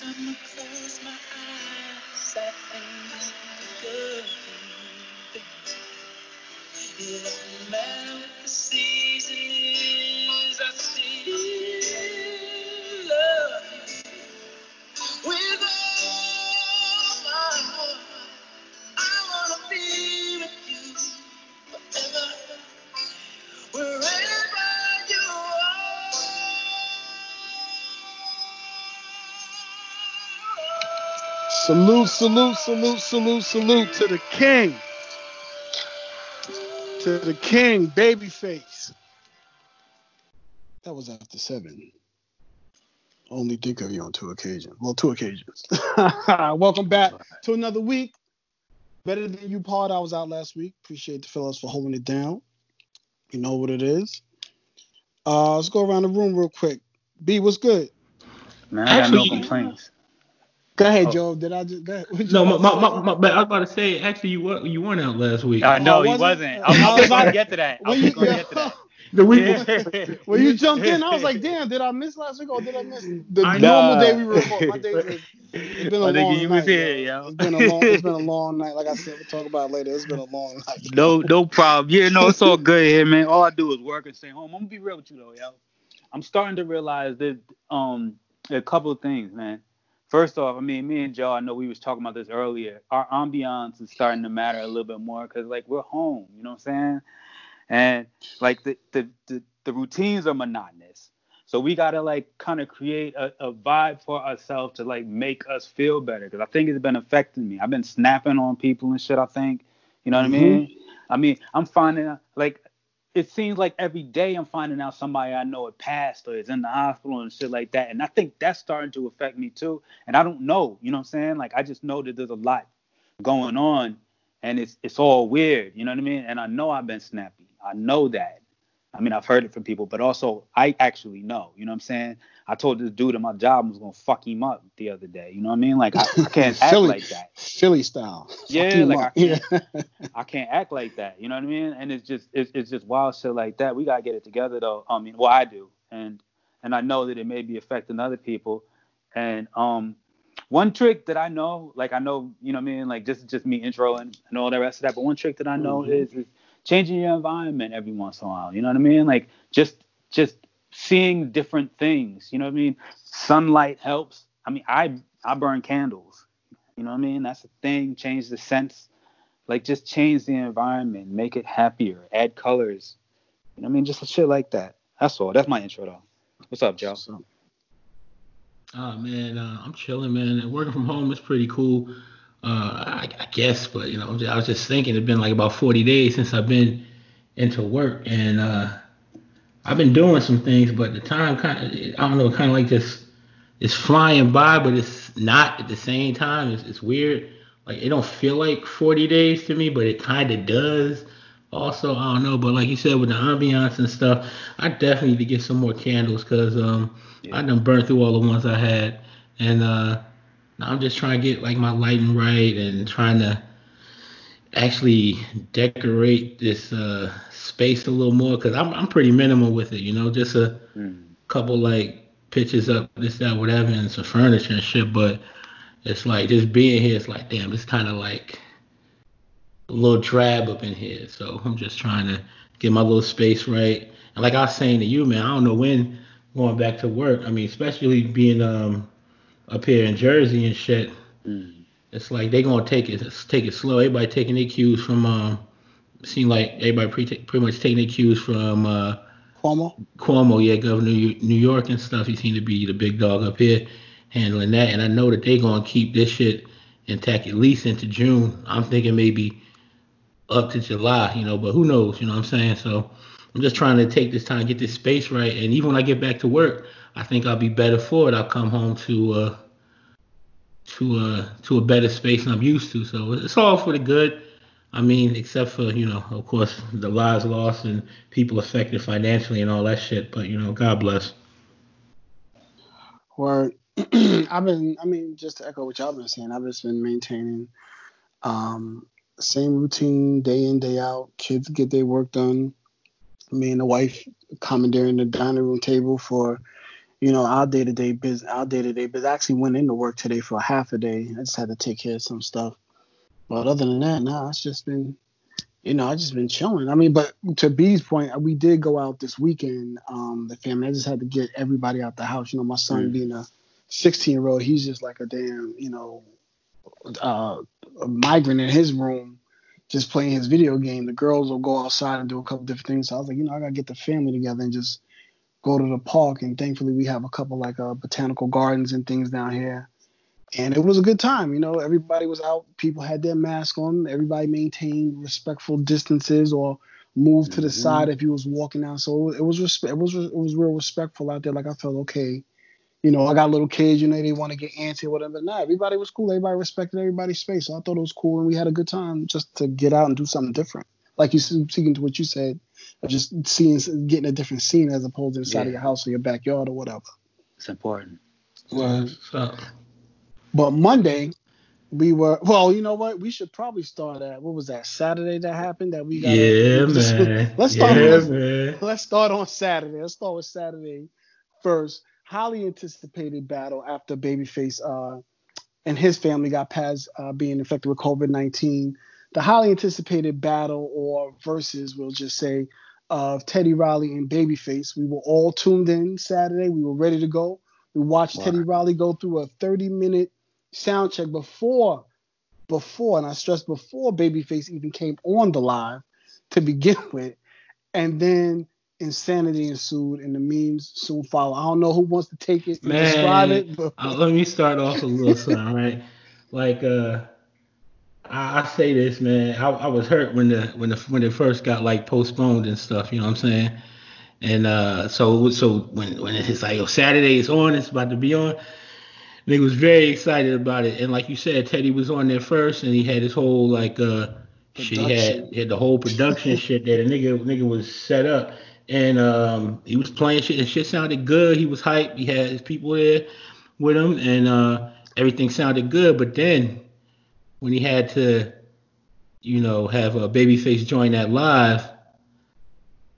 time I close my eyes, I think of you. It doesn't matter what the season is, I still Salute, salute, salute, salute, salute to the king. To the king, babyface. That was after seven. Only think of you on two occasions. Well, two occasions. Welcome back to another week. Better than you, Pod. I was out last week. Appreciate the fellas for holding it down. You know what it is. Uh, let's go around the room real quick. B, what's good? Man, I got Actually- no complaints. Go ahead, Oh. Joe. Did I just? Go ahead. No, my, my, my, my, but I was about to say, actually, you were you weren't out last week. I know Oh, he was it? wasn't. I was, I was going to get to that. I When was you, going to get to that. the week Yeah. when you jumped in, I was like, damn, did I miss last week or did I miss the I normal know. day we record? My days are, it's been a My long you night. was here, yo. yo. It's been a long it's been a long night. Like I said, we'll talk about it later. It's been a long night. No, no problem. Yeah, no, it's all good here, man. All I do is work and stay home. I'm gonna be real with you though, yo. I'm starting to realize that um a couple of things, man. First off, I mean, me and Joe, I know we was talking about this earlier. Our ambiance is starting to matter a little bit more because like we're home, you know what I'm saying? And like the the the, the routines are monotonous. So we gotta like kind of create a, a vibe for ourselves to like make us feel better. Cause I think it's been affecting me. I've been snapping on people and shit. I think, you know what Mhm. I mean? I mean, I'm finding like it seems like every day I'm finding out somebody I know had passed or is in the hospital and shit like that. And I think that's starting to affect me too. And I don't know, you know what I'm saying? Like I just know that there's a lot going on and it's it's all weird, you know what I mean? And I know I've been snappy. I know that. I mean, I've heard it from people, but also I actually know, you know what I'm saying? I told this dude at my job I was gonna fuck him up the other day. You know what I mean? Like I, I can't act Philly, like that. Philly style. Yeah, like, up. I yeah. I can't act like that. You know what I mean? And it's just it's, it's just wild shit like that. We gotta get it together though. I mean, well I do. And and I know that it may be affecting other people. And um one trick that I know, like I know, you know what I mean, like just just me intro and, and all the rest of that, but one trick that I know Mhm. is is changing your environment every once in a while. You know what I mean? Like just just seeing different things. You know what I mean? Sunlight helps. I mean, I I burn candles. You know what I mean? That's a thing. Change the sense. Like just change the environment, make it happier, add colors. You know what I mean? Just shit like that. That's all. That's my intro though. What's up, Joe? So, Oh man, uh, I'm chilling, man. And Working from home is pretty cool, uh, I, I guess. But you know, I was just thinking it's been like about 40 days since I've been into work, and uh, I've been doing some things, but the time kind of, I don't know, kind of like just it's flying by, but it's not at the same time. It's, it's weird. Like it don't feel like 40 days to me, but it kind of does. Also, I don't know, but like you said with the ambiance and stuff, I definitely need to get some more candles because um, I done burned through all the ones I had, and uh, now I'm just trying to get like my lighting right and trying to actually decorate this uh, space a little more because I'm I'm pretty minimal with it, you know, just a Mm. couple like pictures up, this that whatever, and some furniture and shit. But it's like just being here, it's like damn, it's kind of like a little drab up in here. So I'm just trying to get my little space right. And like I was saying to you, man, I don't know when going back to work. I mean, especially being um up here in Jersey and shit. Mm. It's like they gonna take it take it slow. Everybody taking their cues from um. Seem like everybody pretty pretty much taking their cues from uh Cuomo. Cuomo, yeah, Governor New New York and stuff. He seemed to be the big dog up here handling that. And I know that they're gonna keep this shit intact at least into June. I'm thinking maybe up to July, you know, but who knows, you know what I'm saying? So I'm just trying to take this time, get this space right. And even when I get back to work, I think I'll be better for it. I'll come home to uh to uh to a better space than I'm used to. So it's all for the good. I mean, except for, you know, of course, the lives lost and people affected financially and all that shit. But, you know, God bless. Word. I've been, I mean, just to echo what y'all been saying, I've just been maintaining um, same routine day in, day out. Kids get their work done. Me and the wife commandeering the dining room table for, you know, our day to day business, our day to day business. I actually went into work today for a half a day. I just had to take care of some stuff. But other than that, nah, it's just been, you know, I just been chilling. I mean, but to B's point, we did go out this weekend. Um, the family. I just had to get everybody out the house. You know, my son Mm. being a 16 year old, he's just like a damn, you know, uh, a migrant in his room, just playing his video game. The girls will go outside and do a couple different things. So I was like, you know, I gotta get the family together and just go to the park. And thankfully, we have a couple like uh, botanical gardens and things down here. And it was a good time. You know, everybody was out. People had their mask on. Everybody maintained respectful distances or moved to the Mhm. side if you was walking down. So it was respe- it was it was real respectful out there. Like I felt okay. You know, I got little kids. You know, they want to get antsy or whatever. Nah, everybody was cool. Everybody respected everybody's space. So I thought it was cool, and we had a good time just to get out and do something different. Like you speaking to what you said, of just seeing getting a different scene as opposed to inside of your house or your backyard or whatever. It's important. Was So, But Monday, we were well. You know what? We should probably start at what was that Saturday that happened that we got. yeah, man. Let's start. Yeah, let's, man. let's start on Saturday. Let's start with Saturday first. Highly anticipated battle after Babyface uh, and his family got past uh, being infected with COVID nineteen. The highly anticipated battle or versus, we'll just say, of Teddy Riley and Babyface. We were all tuned in Saturday. We were ready to go. We watched Wow. Teddy Riley go through a 30 minute sound check before, before, and I stress before Babyface even came on the live to begin with. And then insanity ensued and the memes soon follow. I don't know who wants to take it and Man, describe it, but Uh, let me start off a little something, right? Like, uh, I, I say this, man. I, I was hurt when the when the when it first got like postponed and stuff. You know what I'm saying? And uh, so so when when it's like oh Saturday is on, it's about to be on. Nigga was very excited about it, and like you said, Teddy was on there first, and he had his whole like uh shit. He had, he had the whole production shit that the nigga nigga was set up, and um he was playing shit, and shit sounded good. He was hyped. He had his people there with him, and uh everything sounded good. But then when he had to, you know, have a babyface join that live,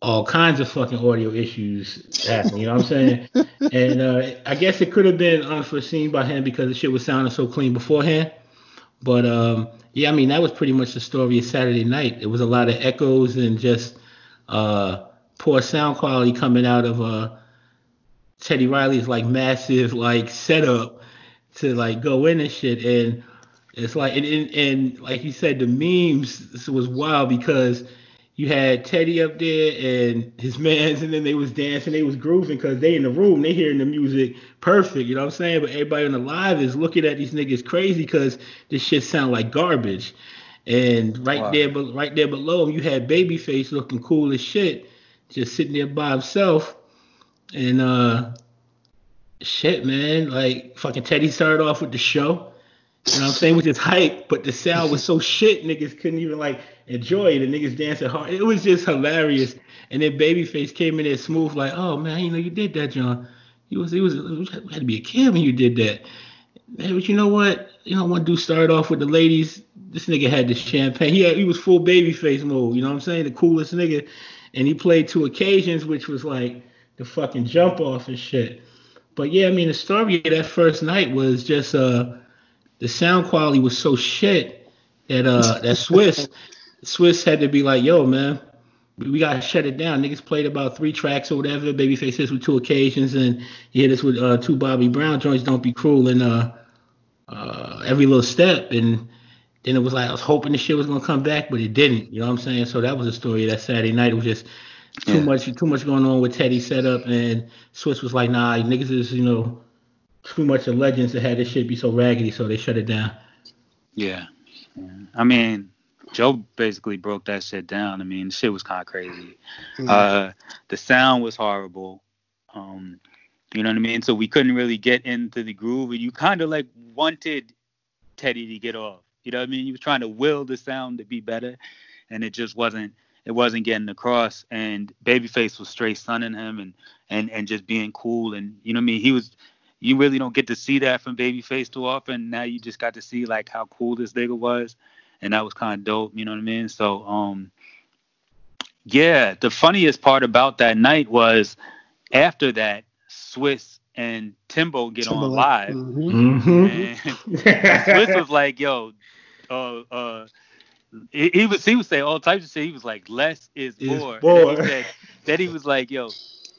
all kinds of fucking audio issues happened. You know what I'm saying? and uh, I guess it could have been unforeseen by him because the shit was sounding so clean beforehand. But um, yeah, I mean that was pretty much the story of Saturday night. It was a lot of echoes and just uh, poor sound quality coming out of uh, Teddy Riley's like massive like setup to like go in and shit. And it's like and, and, and like you said, the memes was wild because you had Teddy up there and his mans, and then they was dancing, they was grooving because they in the room, they hearing the music perfect, you know what I'm saying? But everybody on the live is looking at these niggas crazy because this shit sound like garbage. And right Wow. there, but right there below him, you had Babyface looking cool as shit, just sitting there by himself. And uh, shit, man, like fucking Teddy started off with the show. You know what I'm saying? With his hype, but the sound was so shit, niggas couldn't even like enjoy it. The niggas dancing hard. It was just hilarious. And then Babyface came in there smooth, like, oh man, you know you did that, John. He was, he was, you had to be a kid when you did that. Man, but you know what? You know, one dude started off with the ladies. This nigga had the champagne. He had, he was full Babyface mode. You know what I'm saying? The coolest nigga. And he played two occasions, which was like the fucking jump off and shit. But yeah, I mean, the story of that first night was just uh the sound quality was so shit that uh that Swizz Swizz had to be like, yo, man, we, gotta shut it down. Niggas played about three tracks or whatever. Babyface hits with two occasions, and he hit us with uh two Bobby Brown joints. Don't be cruel and uh uh every little step. And then it was like I was hoping the shit was gonna come back, but it didn't. You know what I'm saying? So that was the story of that Saturday night. It was just too Yeah. much too much going on with Teddy setup, and Swizz was like, nah, niggas is you know too much of legends that had this shit be so raggedy, so they shut it down. Yeah. yeah. I mean, Joe basically broke that shit down. I mean, shit was kind of crazy. Uh, the sound was horrible. Um, you know what I mean? So we couldn't really get into the groove. And you kind of like wanted Teddy to get off. You know what I mean? He was trying to will the sound to be better, and it just wasn't. It wasn't getting across. And Babyface was straight sunning him and and and just being cool. And you know what I mean? He was. You really don't get to see that from Babyface too often. Now you just got to see like how cool this nigga was, and that was kind of dope. You know what I mean? So um, yeah, the funniest part about that night was after that, Swizz and Timbo get on Timbaland. live. Mhm. Mm-hmm. Swizz was like, "Yo, uh, uh." He, he was he would say all types of shit. He was like, "Less is Is more." And more. then he said, then he was like, "Yo,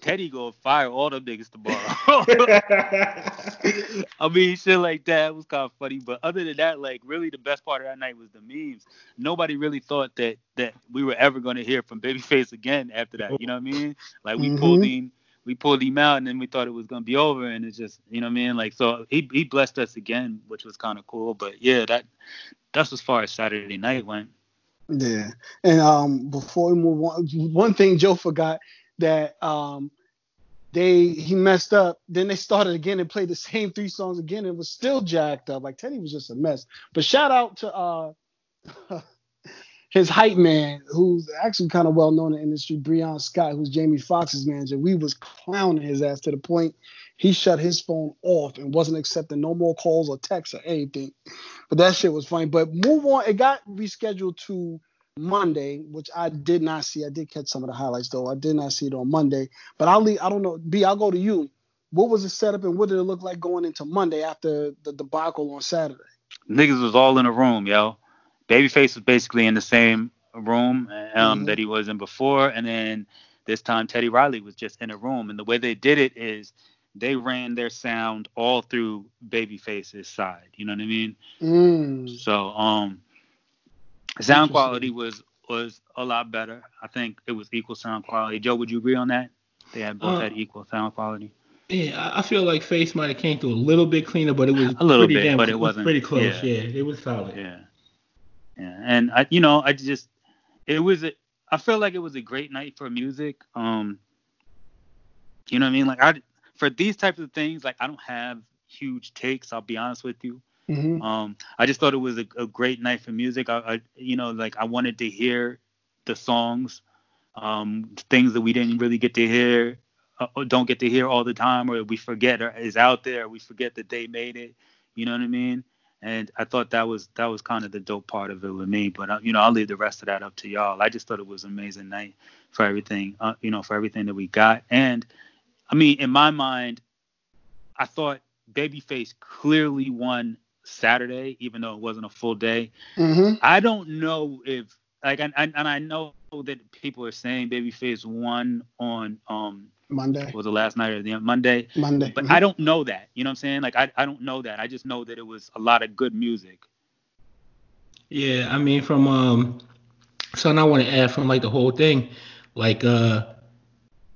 Teddy gonna fire all them niggas tomorrow." I mean, shit like that was kind of funny. But other than that, like really, the best part of that night was the memes. Nobody really thought that that we were ever gonna hear from Babyface again after that. You know what I mean? Like we pulled him, we pulled him out, and then we thought it was gonna be over, and it's just, you know what I mean? Like so, he he blessed us again, which was kind of cool. But yeah, that that's as far as Saturday night went. Yeah. And um before we move on, one thing Joe forgot that um they he messed up. Then they started again and played the same three songs again. It was still jacked up. Like Teddy was just a mess. But shout out to uh his hype man, who's actually kind of well known in the industry, Breon Scott, who's Jamie Foxx's manager. We was clowning his ass to the point he shut his phone off and wasn't accepting no more calls or texts or anything. But that shit was funny. But move on. It got rescheduled to Monday, which I did not see. I did catch some of the highlights though. I did not see it on Monday. But I'll leave, I don't know. B, I'll go to you. What was the setup and what did it look like going into Monday after the debacle on Saturday? Niggas was all in a room, yo. Babyface was basically in the same room um, Mhm. that he was in before, and then this time Teddy Riley was just in a room. And the way they did it is they ran their sound all through Babyface's side. You know what I mean? Mm. So um. Sound quality was was a lot better. I think it was equal sound quality. Joe, would you agree on that? They had both Uh, had equal sound quality. Yeah, I- feel like Face might have came through a little bit cleaner, but it was A little pretty bit, damn, but it was wasn't- pretty close. yeah. Yeah, it was solid. Yeah. Yeah. And I you know, I just it was a I feel like it was a great night for music. Um you know what I mean? Like I for these types of things, like I don't have huge takes, I'll be honest with you. Hmm Um I just thought it was a, a great night for music. I, I you know, like I wanted to hear the songs, um things that we didn't really get to hear uh, don't get to hear all the time or we forget or is out there, we forget that they made it. You know what I mean? And I thought that was that was kind of the dope part of it with me. But uh, you know, I'll leave the rest of that up to y'all. I just thought it was an amazing night for everything, uh, you know, for everything that we got. And I mean, in my mind, I thought Babyface clearly won Saturday, even though it wasn't a full day. hmm I don't know if like, and, and and I know that people are saying Babyface won on um Monday. was the last night or the Monday, Monday. but Mhm. I don't know that. You know what I'm saying? Like I I don't know that. I just know that it was a lot of good music. Yeah, I mean from um something I want to add from like the whole thing, like uh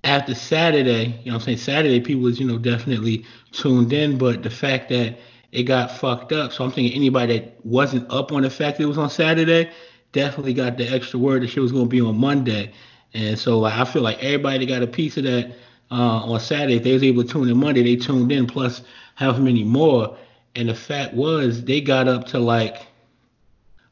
after Saturday, you know what I'm saying, Saturday people was, you know, definitely tuned in, but the fact that it got fucked up, so I'm thinking anybody that wasn't up on the fact that it was on Saturday definitely got the extra word that shit was gonna be on Monday. And so like I feel like everybody got a piece of that uh, on Saturday, if they was able to tune in Monday, they tuned in plus however many more. And the fact was they got up to like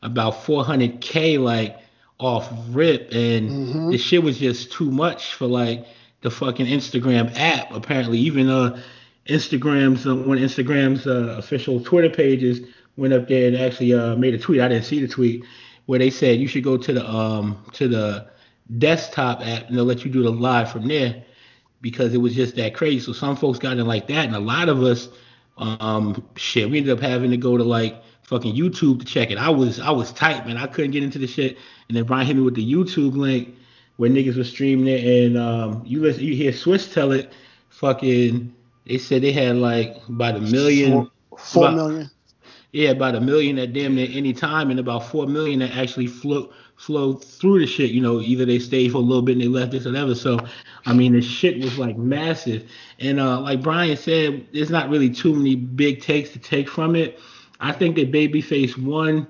about 400k like off rip and Mhm. the shit was just too much for like the fucking Instagram app apparently even uh Instagram's uh, one of Instagram's uh, official Twitter pages went up there and actually uh, made a tweet I didn't see the tweet where they said you should go to the um to the desktop app and they'll let you do the live from there because it was just that crazy so some folks got in like that and a lot of us um shit we ended up having to go to like fucking YouTube to check it. I was I was tight, man. I couldn't get into the shit. And then Brian hit me with the YouTube link where niggas was streaming it and um you listen you hear Swizz tell it fucking they said they had like about a million Four, four about- million. yeah, about a million at damn near any time, and about four million that actually flow flow through the shit. You know, either they stayed for a little bit and they left this or whatever. So, I mean, the shit was like massive. And uh, like Brian said, there's not really too many big takes to take from it. I think that Babyface won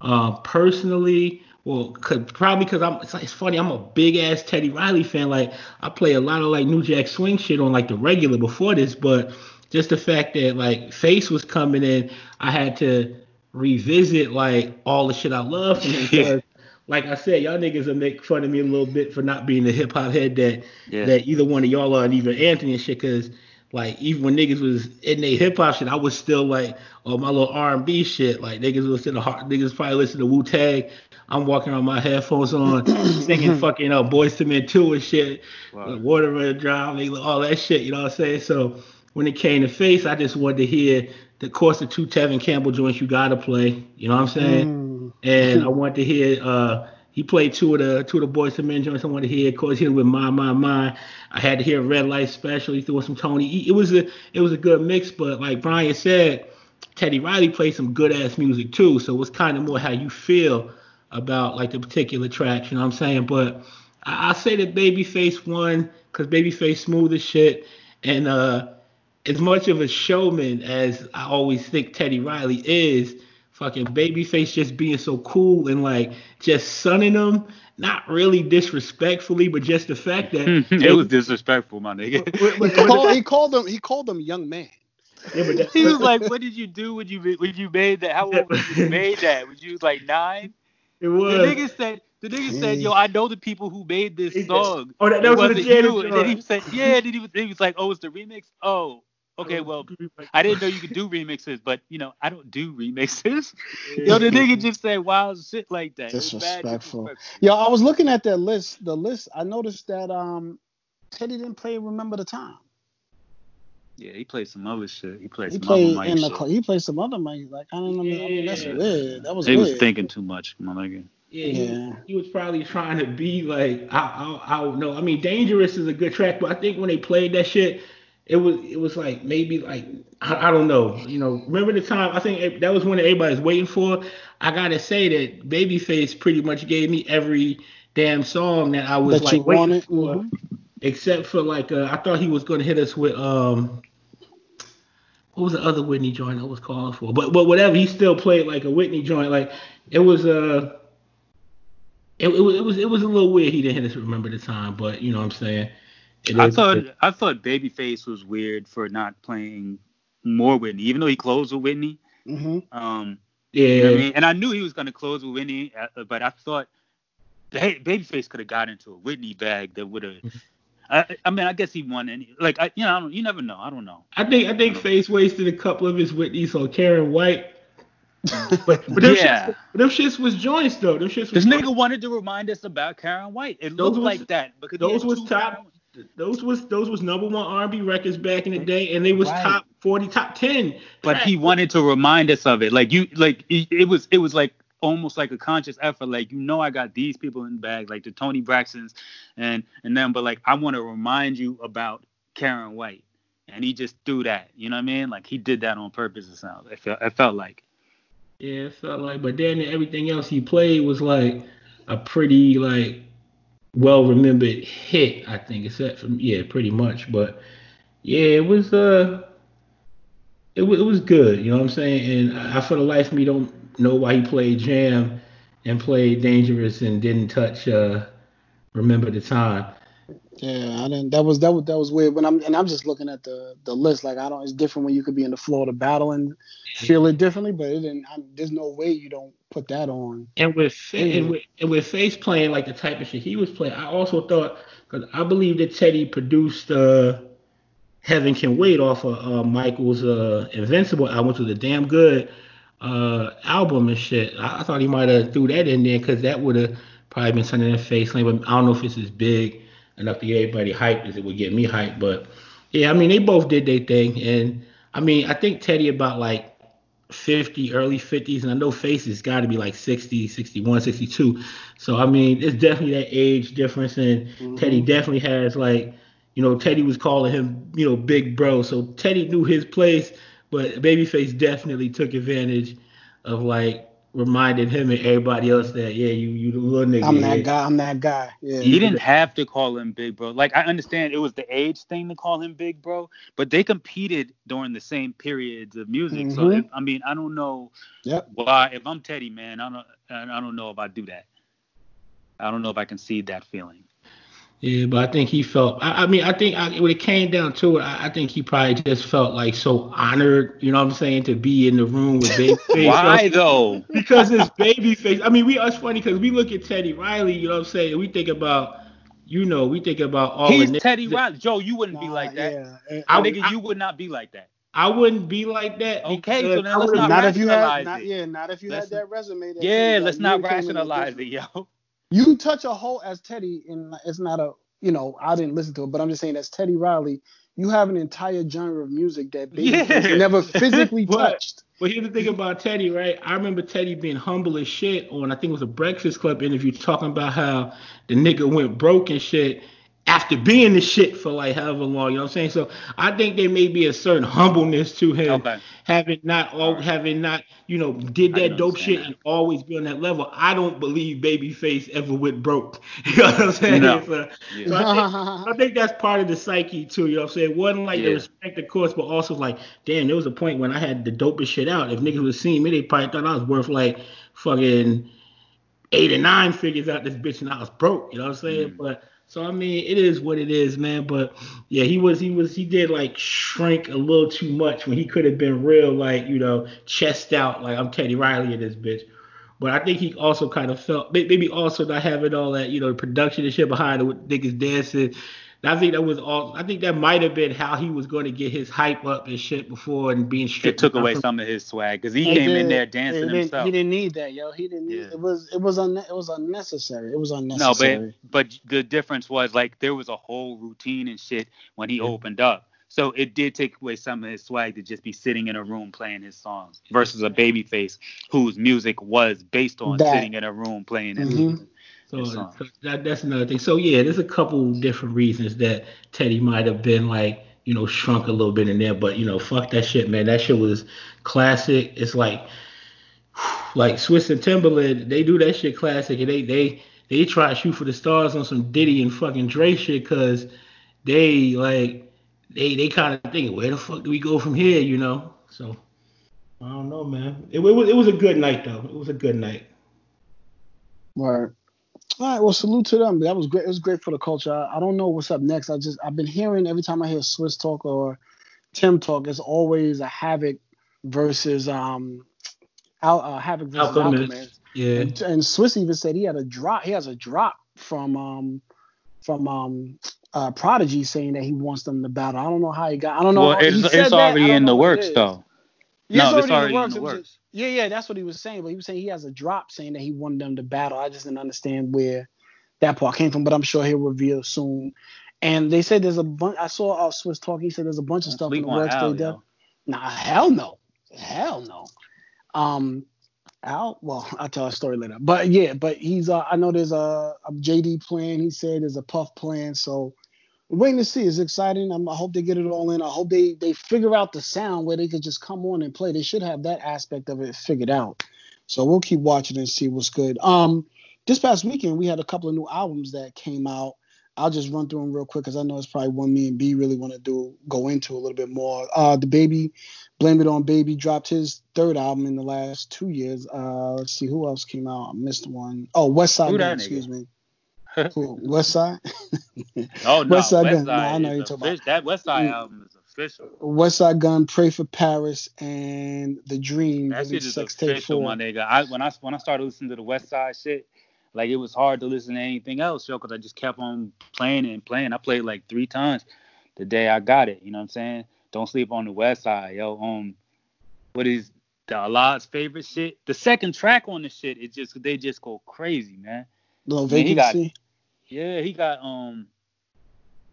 uh, personally. Well, cause, probably because I'm. It's, like, it's funny. I'm a big ass Teddy Riley fan. Like I play a lot of like New Jack Swing shit on like the regular before this, but just the fact that like Face was coming in, I had to revisit like all the shit I love from him. Because, Like I said, y'all niggas will make fun of me a little bit for not being the hip hop head that Yeah. that either one of y'all are, and even Anthony and shit. Cause like even when niggas was in their hip hop shit, I was still like on my little R and B shit. Like niggas listen to hard, niggas probably listen to Wu Tang. I'm walking around my headphones on, singing fucking uh, Boyz II Men 2 and shit, Wow. like Water Dry, nigga, all that shit. You know what I'm saying? So when it came to face, I just wanted to hear the course of two Tevin Campbell joints you gotta play. You know what I'm saying? Mm. And I wanted to hear uh he played two of the two of the Boyz II Men joints. I wanted to hear, of course, hit with my my my. I had to hear Red Light Special. He threw some Tony. It was a it was a good mix, but like Brian said, Teddy Riley played some good ass music too. So it was kind of more how you feel about like the particular tracks. You know what I'm saying? But I, I say that Babyface won because Babyface smooth as shit, and uh, as much of a showman as I always think Teddy Riley is, fucking Babyface just being so cool and like just sunning them. Not really disrespectfully, but just the fact that it was disrespectful, my nigga. he, called, he called him. He called him young man. Yeah, but that, he was like, "What did you do when you when you made that? How old was you made that? Was you like nine? It was. The nigga said. The nigga said, "Yo, I know the people who made this song. Oh, that, that was wasn't the you." And then he said, "Yeah." Then he was, he was like, "Oh, it's the remix. Oh, okay. Well, I didn't know you could do remixes, but you know, I don't do remixes. Yo, the nigga just said wild shit like that. Disrespectful. Yo, I was looking at that list. The list. I noticed that um, Teddy didn't play "Remember the Time." Yeah, he played some other shit. He played He some played other in the. shit. He played some other money. Like I don't know. I mean, that's Yeah. weird. That was He weird. was thinking too much, my nigga. Yeah, he, Yeah. he was probably trying to be like I, I I don't know. I mean, Dangerous is a good track, but I think when they played that shit, it was it was like maybe like I, I don't know. You know, remember the time? I think it- that was when everybody was waiting for. I gotta say that Babyface pretty much gave me every damn song that I was that like you waiting wanted. for, Mhm. Except for like uh, I thought he was gonna hit us with um. What was the other Whitney joint I was calling for? But but whatever, he still played like a Whitney joint. Like it was uh it, it was it was it was a little weird he didn't hit us remember the time, but you know what I'm saying. It I is- thought I thought Babyface was weird for not playing more Whitney, even though he closed with Whitney. Mhm. Um, yeah, you know I mean? And I knew he was gonna close with Whitney, uh, but I thought hey, Babyface could have got into a Whitney bag that would have. I, I mean, I guess he won. any. like, I, you know, I don't, you never know. I don't know. I think I think Face wasted a couple of his Whitneys on Karen White. but but them, Yeah. shits, them shits was joints though. Them shits was This nigga wanted to remind us about Karen White. It Those looked was- like that because those was top- Karen- those was those was number one R&B records back in the day, and they was Right. top forty, top ten. but he wanted to remind us of it. Like you, like it was, it was like almost like a conscious effort. Like you know, I got these people in the bag, like the Tony Braxtons, and and them. but like I want to remind you about Karen White, and he just threw that. You know what I mean? Like he did that on purpose. It sounds. It felt, it felt like. Yeah, it felt like, but then everything else he played was like a pretty like well remembered hit, I think, except for yeah, pretty much. But yeah, it was uh, it was it was good, you know what I'm saying? And I, for the life of me, don't know why he played Jam and played Dangerous and didn't touch uh, Remember the Time. Yeah, I didn't. That was that was that was weird. When I'm and I'm just looking at the the list. Like I don't. It's different when you could be in the Florida battle and feel it differently. But it didn't. I, there's no way you don't put that on. And with, Fa- and with and with Face playing like the type of shit he was playing, I also thought because I believe that Teddy produced uh, Heaven Can Wait off of uh, Michael's uh, Invincible album, which was a damn good uh, album and shit. I, I thought he might have threw that in there because that would have probably been something in Face lane. But I don't know if it's as big enough to get everybody hyped as it would get me hyped. But yeah, I mean they both did their thing, and I mean I think Teddy about like 50, early 50s, and I know Face's got to be like 60, 61, 62. So, I mean, it's definitely that age difference, and Mhm. Teddy definitely has, like, you know, Teddy was calling him, you know, big bro. So, Teddy knew his place, but Babyface definitely took advantage of, like, reminding him and everybody else that, yeah, you, you the little nigga. I'm yeah. that guy. I'm that guy. Yeah. He didn't have to call him big bro. Like I understand it was the age thing to call him big bro, but they competed during the same periods of music. So Mhm. if, I mean, I don't know Yep. why. If I'm Teddy, man, I don't. I don't know if I do that. I don't know if I can see that feeling. Yeah, but I think he felt. I, I mean, I think I, when it came down to it, I, I think he probably just felt like so honored. You know what I'm saying to be in the room with Babyface. Why though? because it's Babyface. I mean, we us funny because we look at Teddy Riley. You know what I'm saying? We think about, you know, we think about all. He's the Teddy Riley. Joe, you wouldn't be like that. Yeah. I- My nigga, you would not be like that. I wouldn't be like that. Okay, so then let's would've- not not if you had. rationalize Not, it. yeah. Not if you Let's- had that resume. That Yeah, let's got. not You came in as rationalize it, yo. You touch a hole as Teddy, and it's not a. You know, I didn't listen to it, but I'm just saying as Teddy Riley, you have an entire genre of music that Yeah. Never physically But- touched. But here's the thing about Teddy, right? I remember Teddy being humble as shit on I think it was a Breakfast Club interview talking about how the nigga went broke and shit after being the shit for like however long. You know what I'm saying? So I think there may be a certain humbleness to him, Okay. having not all Alright. having not you know did that dope shit that. and always be on that level. I don't believe Babyface ever went broke. You know what I'm saying? No. So- Yeah. so I think, I think that's part of the psyche too. You know what I'm saying? It wasn't like the Yeah. respect, of course, but also like, damn, there was a point when I had the dopest shit out. If niggas was seeing me, they probably thought I was worth like fucking eight or nine figures out this bitch, and I was broke. You know what I'm saying? Mm. But so I mean, it is what it is, man. But yeah, he was he was he did like shrink a little too much when he could have been real, like you know, chest out, like I'm Teddy Riley in this bitch. But I think he also kind of felt maybe also not having all that you know production and shit behind it with niggas dancing. And I think that was all. I think that might have been how he was going to get his hype up and shit before and being stripped. It took away from- some of his swag because he It came in there dancing didn't, himself. he didn't need that, yo. He didn't need Yeah. it. Was it was un, it was unnecessary. It was unnecessary. No, but but the difference was like there was a whole routine and shit when he Yeah. opened up. So it did take away some of his swag to just be sitting in a room playing his songs versus a babyface whose music was based on That- sitting in a room playing his Mhm. music. So, so that, that's another thing. So yeah, there's a couple different reasons that Teddy might have been like, you know, shrunk a little bit in there. But you know, fuck that shit, man. That shit was classic. It's like, like Swizz and Timbaland, they do that shit classic, and they they they try to shoot for the stars on some Diddy and fucking Dre shit, cause they like they they kind of thinking, where the fuck do we go from here, you know? So I don't know, man. It, it was it was a good night though. It was a good night. Right. All right. Well, salute to them. That was great. It was great for the culture. I, I don't know what's up next. I just I've been hearing every time I hear Swizz talk or Tim talk, it's always a Havoc versus um, Al, uh, Havoc versus Alchemist. Alchemist. Yeah. And, and Swizz even said he had a drop. He has a drop from um from um uh Prodigy saying that he wants them to battle. I don't know how he got. I don't know. Well, how, he it's, said it's that. Already in the works though. Yeah, no, it's already already in the works. just- yeah, yeah, that's what he was saying. But he was saying he has a drop saying that he wanted them to battle. I just didn't understand where that part came from, but I'm sure he'll reveal soon. And they said there's a bunch. I saw uh, Swizz talk. He said there's a bunch of Don't stuff in the works. Al, they yo. Nah, hell no, hell no. Um, Al. Well, I'll tell a story later. But yeah, but he's. Uh, I know there's a, a JD plan. He said there's a Puff plan. So we're waiting to see. It's exciting. I'm, I hope they get it all in. I hope they they figure out the sound where they could just come on and play. They should have that aspect of it figured out. So we'll keep watching and see what's good. Um, this past weekend we had a couple of new albums that came out. I'll just run through them real quick because I know it's probably one me and B really want to do go into a little bit more. Uh, DaBaby, blame it on baby, dropped his third album in the last two years. Uh, let's see who else came out. I missed one. Oh, West Side Who Gun, that nigga? excuse me. Who? West Side. Oh no, West Side West Gun. Nah, I know you're talking about- that West Side Mm. album is official. Westside Gunn, Pray for Paris, and The Dream. That shit is official, 4. my nigga. I when I when I started listening to the West Side shit, like it was hard to listen to anything else, yo, because I just kept on playing and playing. I played like three times the day I got it. You know what I'm saying? Don't sleep on the West Side, yo. Um, what is the Allah's favorite shit? The second track on the shit, it just they just go crazy, man. Little Man, vacancy. Yeah, he got um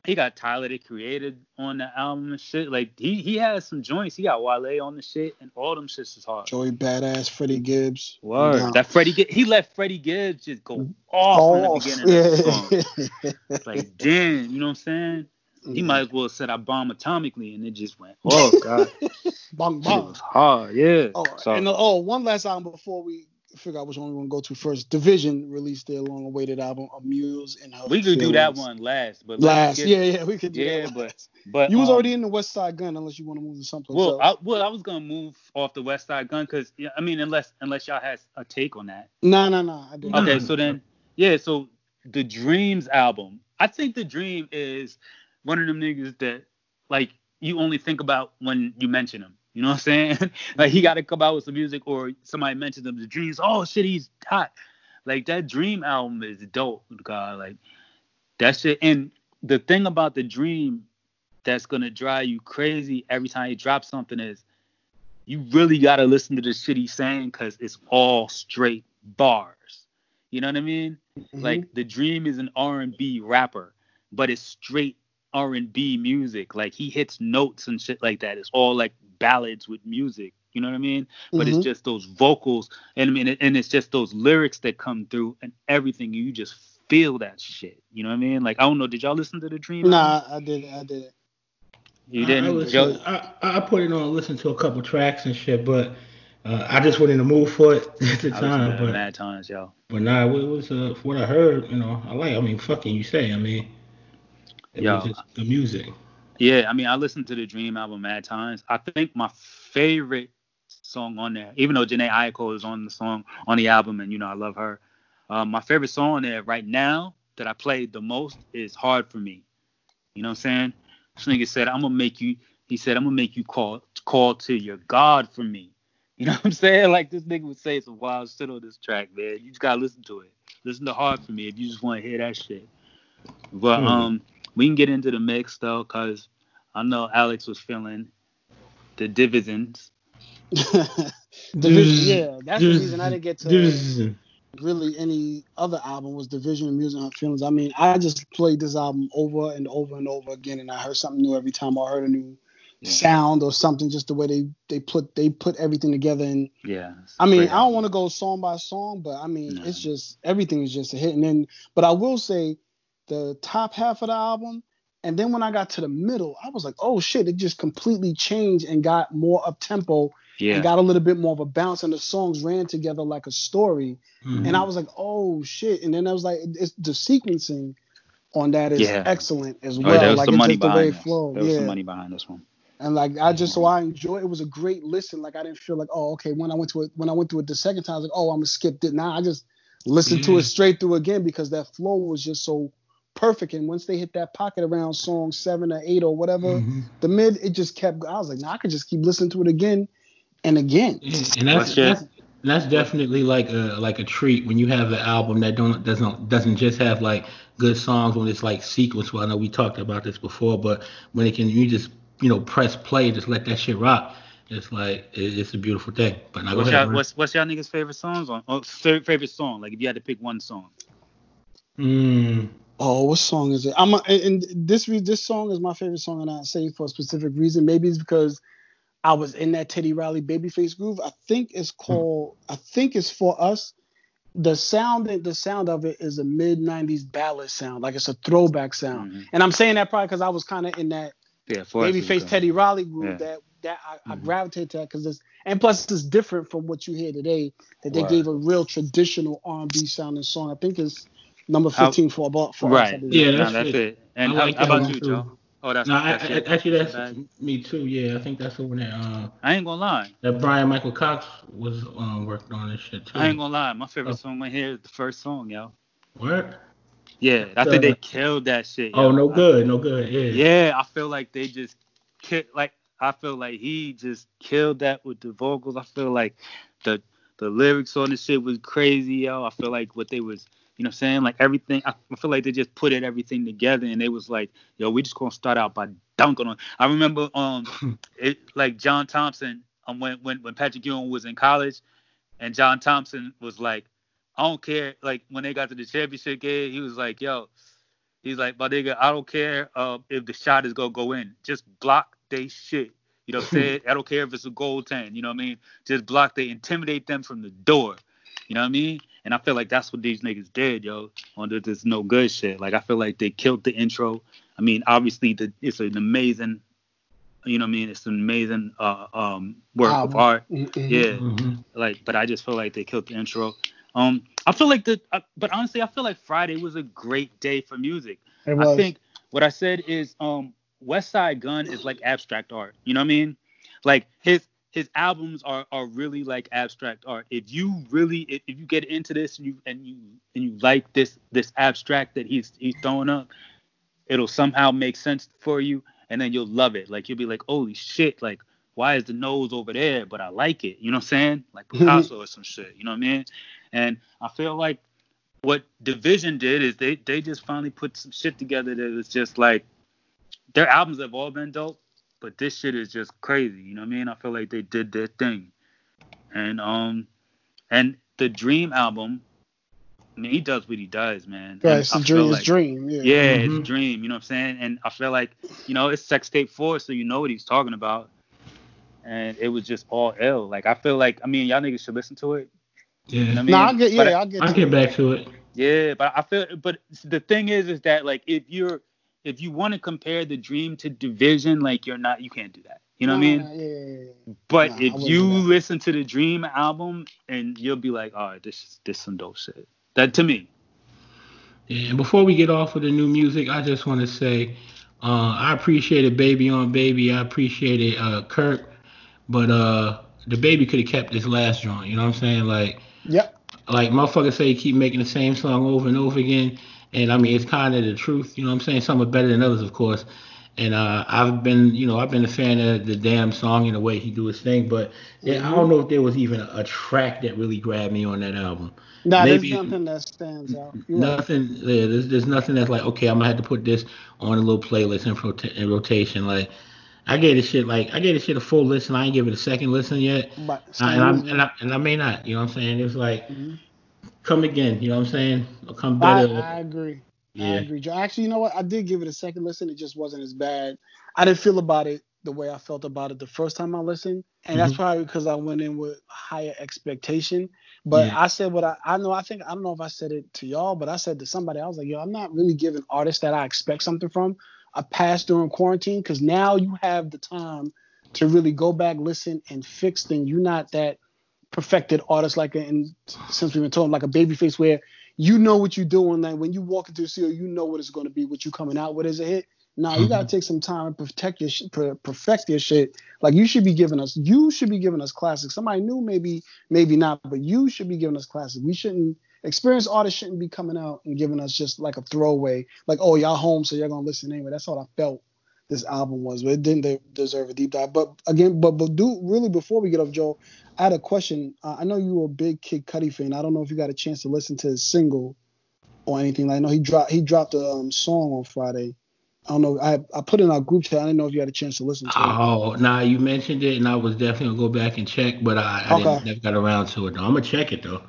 he got Tyler the Creator on the album and shit. Like he he has some joints. He got Wale on the shit, and all them shits is hard. Joey Badass, Freddie Gibbs. Word. Yeah. That Freddie Gi- he let Freddie Gibbs just go off from Oh, the beginning of the song. yeah. Like damn, you know what I'm saying? He Mhm. might as well said I bomb atomically and it just went. Oh god. Bong, bong. was hard, yeah. Oh, so and oh, one last album before we figure out which one we want to go to first. Division released their long-awaited album, A Muse in Her we could do that one last, but Last, get- yeah, yeah, we could do Yeah, that. but- but you was um, already in the Westside Gunn, unless you want to move to someplace Well, else. I, well, I was gonna move off the Westside Gunn because I mean, unless unless y'all has a take on that. No, no, no. I didn't. Okay, so then, yeah, so the Dreams album, I think the Dream is one of them niggas that like you only think about when you mention him. You know what I'm saying? like he got to come out with some music, or somebody mentions him. The Dreams, oh shit, he's hot. Like that Dream album is dope, God. Like that shit. And the thing about the Dream that's gonna drive you crazy every time he drops something is you really gotta listen to the shit he's saying because it's all straight bars. You know what I mean? Mhm. Like the Dream is an R&B rapper, but it's straight R and B music. Like he hits notes and shit like that. It's all like ballads with music. You know what I mean? But Mhm. it's just those vocals, and I mean, and it's just those lyrics that come through, and everything. You just feel that shit. You know what I mean? Like I don't know. Did y'all listen to the Dream? album? Nah, I did. I did it. you I- didn't. I, listen- I, I put it on, listen to a couple tracks and shit, but uh, I just wasn't in the mood for it at the I time. to But mad times, yo. but nah, it was uh, for what I heard. You know, I like. I mean, fucking, you say. I mean, it Yo. was just the music. Yeah, I mean, I listened to the Dream album mad times. I think my favorite song on there, even though Jhené Aiko is on the song on the album, and you know I love her. Um, my favorite song on there right now that I played the most is "Hard for Me." You know what I'm saying? This nigga said, "I'm gonna make you." He said, "I'm gonna make you call call to your God for me." You know what I'm saying? Like this nigga would say some wild shit on this track, man. You just gotta listen to it. Listen to "Hard for Me" if you just want to hear that shit. But Hmm. um, we can get into the mix though, cause I know Alex was feeling the divisions. Division, yeah, that's the reason I didn't get to Division. really any other album was Division of Music and Feelings. I mean, I just played this album over and over and over again, and I heard something new every time I heard a new Yeah. sound or something. Just the way they they put they put everything together, and Yeah. I mean, great I don't want to go song by song, but I mean, No. it's just everything is just a hit. And then, but I will say, the top half of the album, and then when I got to the middle, I was like, oh shit, it just completely changed and got more up tempo Yeah. and got a little bit more of a bounce, and the songs ran together like a story. Mhm. And I was like, oh shit. And then I was like, it's the sequencing on that is Yeah. excellent as Oh, well. there was like some money just the way behind this. flowed. There was Yeah. some money behind this one. And like I just so I enjoy it was a great listen. Like I didn't feel like, oh, okay, when I went to it when I went through it the second time, I was like, oh, I'm gonna skip it. Now I just listened to it straight through again because that flow was just so perfect. And once they hit that pocket around song seven or eight or whatever, Mhm. the mid, it just kept I was like, nah, I could just keep listening to it again and again. And that's What's your- that's, that's definitely like a like a treat when you have an album that don't doesn't doesn't just have like good songs when it's like sequence. Well, I know we talked about this before, but when it can you just you know press play, just let that shit rock. It's like it's a beautiful thing. But now What's ahead. y'all, what's, what's y'all niggas' favorite songs on? Oh, favorite song? Like if you had to pick one song. Mm, Oh, what song is it? I'm a, and this this song is my favorite song, and I say for a specific reason. Maybe it's because I was in that Teddy Riley Babyface groove. I think it's called. I think it's for us. The sound, the sound of it is a mid '90s ballad sound, like it's a throwback sound. Mhm. And I'm saying that probably because I was kind of in that Yeah, Babyface. Teddy Riley groove. Yeah. That that I, I Mhm. gravitate to that because it's and plus it's different from what you hear today. That they Right. gave a real traditional R&B sounding song. I think it's number How- 15 for about for us, I Right. believe. Yeah, Nah, that's that's it. it. And I how, like how about you, too. Joe? Oh, that's, no, that's I, it. actually that's Bag? me too. Yeah, I think that's the one that uh I ain't gonna lie. that Bryan-Michael Cox was um worked on this shit too. I ain't gonna lie. My favorite Oh. song right here is the first song, yo. What? Yeah, I think they killed that shit. Oh, yo. no I- good, no good. Yeah. Yeah, I feel like they just ki like I feel like he just killed that with the vocals. I feel like the the lyrics on the shit was crazy, yo. I feel like what they was, you know, what I'm saying like everything. I, feel like they just put it everything together, and they was like, yo, we just gonna start out by dunking on. I remember um, it like John Thompson. Um, when when when Patrick Ewing was in college, and John Thompson was like, I don't care. Like when they got to the championship game, he was like, yo. He's like, my nigga, I don't care uh, if the shot is gonna go in. Just block they shit. You know what I'm saying? I don't care if it's a goaltend. You know what I mean? Just block they intimidate them from the door. You know what I mean? And I feel like that's what these niggas did, yo, on the- this no good shit. Like I feel like they killed the intro. I mean, obviously the it's an amazing, you know what I mean? It's an amazing uh, um work of Album. art. Mhm. Yeah Mhm. like but i just feel like they killed the intro um i feel like the uh, but honestly i feel like friday was a great day for music It i think what i said is um Westside Gunn is like abstract art you know what i mean like his his albums are are really like abstract art. If you really if, if you get into this and you and you and you like this this abstract that he's he's throwing up it'll somehow make sense for you and then you'll love it. Like you'll be like holy shit like why is the nose over there? But i like it you know what i'm saying? Like picasso or some shit you know what i mean? And i feel like what division did is they they just finally put some shit together that was just like their albums have all been dope but this shit is just crazy you know what i mean i feel like they did their thing and um and the dream album I mean, he does what he does, man. Right, And it's I a dream. like- It's dream. Yeah. Yeah, it's Mhm. a dream. You know what I'm saying? And I feel like, you know, it's sex tape four, so you know what he's talking about. And it was just all ill. Like I feel like, I mean, y'all niggas should listen to it. You know Yeah. I mean? No, I get. But Yeah, I get. I'll get back to it. Yeah, but I feel, but the thing is, is that like if you're, if you want to compare the dream to division, like you're not, you can't do that. You know what I mean? Yeah, yeah, yeah. But Nah, if you listen to the Dream album, and you'll be like, all right, this is this some dope shit. That to me. Yeah, and before we get off with the new music, I just want to say uh, I appreciated Baby on Baby. I appreciated uh, Kirk, but uh, DaBaby could have kept this last joint. You know what I'm saying? Like, Yep. like motherfuckers say, keep making the same song over and over again. And I mean, it's kind of the truth. You know what I'm saying? Some are better than others, of course. And uh, I've been, you know, I've been a fan of the damn song and the way he do his thing. But yeah, I don't know if there was even a, a track that really grabbed me on that album. Nah, Maybe- there's nothing that stands out. You're right. Nothing. Yeah, there's, there's nothing that's like, okay, I'm gonna have to put this on a little playlist in, rota- in rotation. Like, I gave this shit like I gave this shit a full listen. I ain't give it a second listen yet, But Uh, and, I'm, and I and I may not. You know what I'm saying? It's like, Mhm. Come again. You know what I'm saying? Or come better. I agree. I yeah. agree. Joe. Actually, you know what? I did give it a second listen. It just wasn't as bad. I didn't feel about it the way I felt about it the first time I listened, and that's Mhm. probably because I went in with higher expectation. But Yeah. I said what I I know. I think I don't know if I said it to y'all, but I said to somebody, I was like, yo, I'm not really giving artists that I expect something from a pass during quarantine because now you have the time to really go back, listen, and fix things. You're not that perfected artist like and since we've been talking like a babyface where you know what you're doing. Like when you walk into a studio, you know what it's going to be, what you coming out with as a hit. Nah, you gotta mm-hmm. take some time and protect your sh- perfect your shit. Like you should be giving us, you should be giving us classics. Somebody new, maybe, maybe not, but you should be giving us classics. We shouldn't. Experienced artists shouldn't be coming out and giving us just like a throwaway, like, oh, y'all home, so y'all gonna listen anyway. That's all I felt this album was, but it didn't deserve a deep dive. But again, but but do really before we get off, Joe, I had a question. Uh, I know you were a big Kid Cudi fan. I don't know if you got a chance to listen to his single or anything. I know he dropped he dropped a um, song on Friday. I don't know. I I put in our group chat. I didn't know if you had a chance to listen to it. Oh, nah, you mentioned it, and I was definitely gonna go back and check, but I, I Okay. didn't never got around to it. Though. I'm gonna check it though.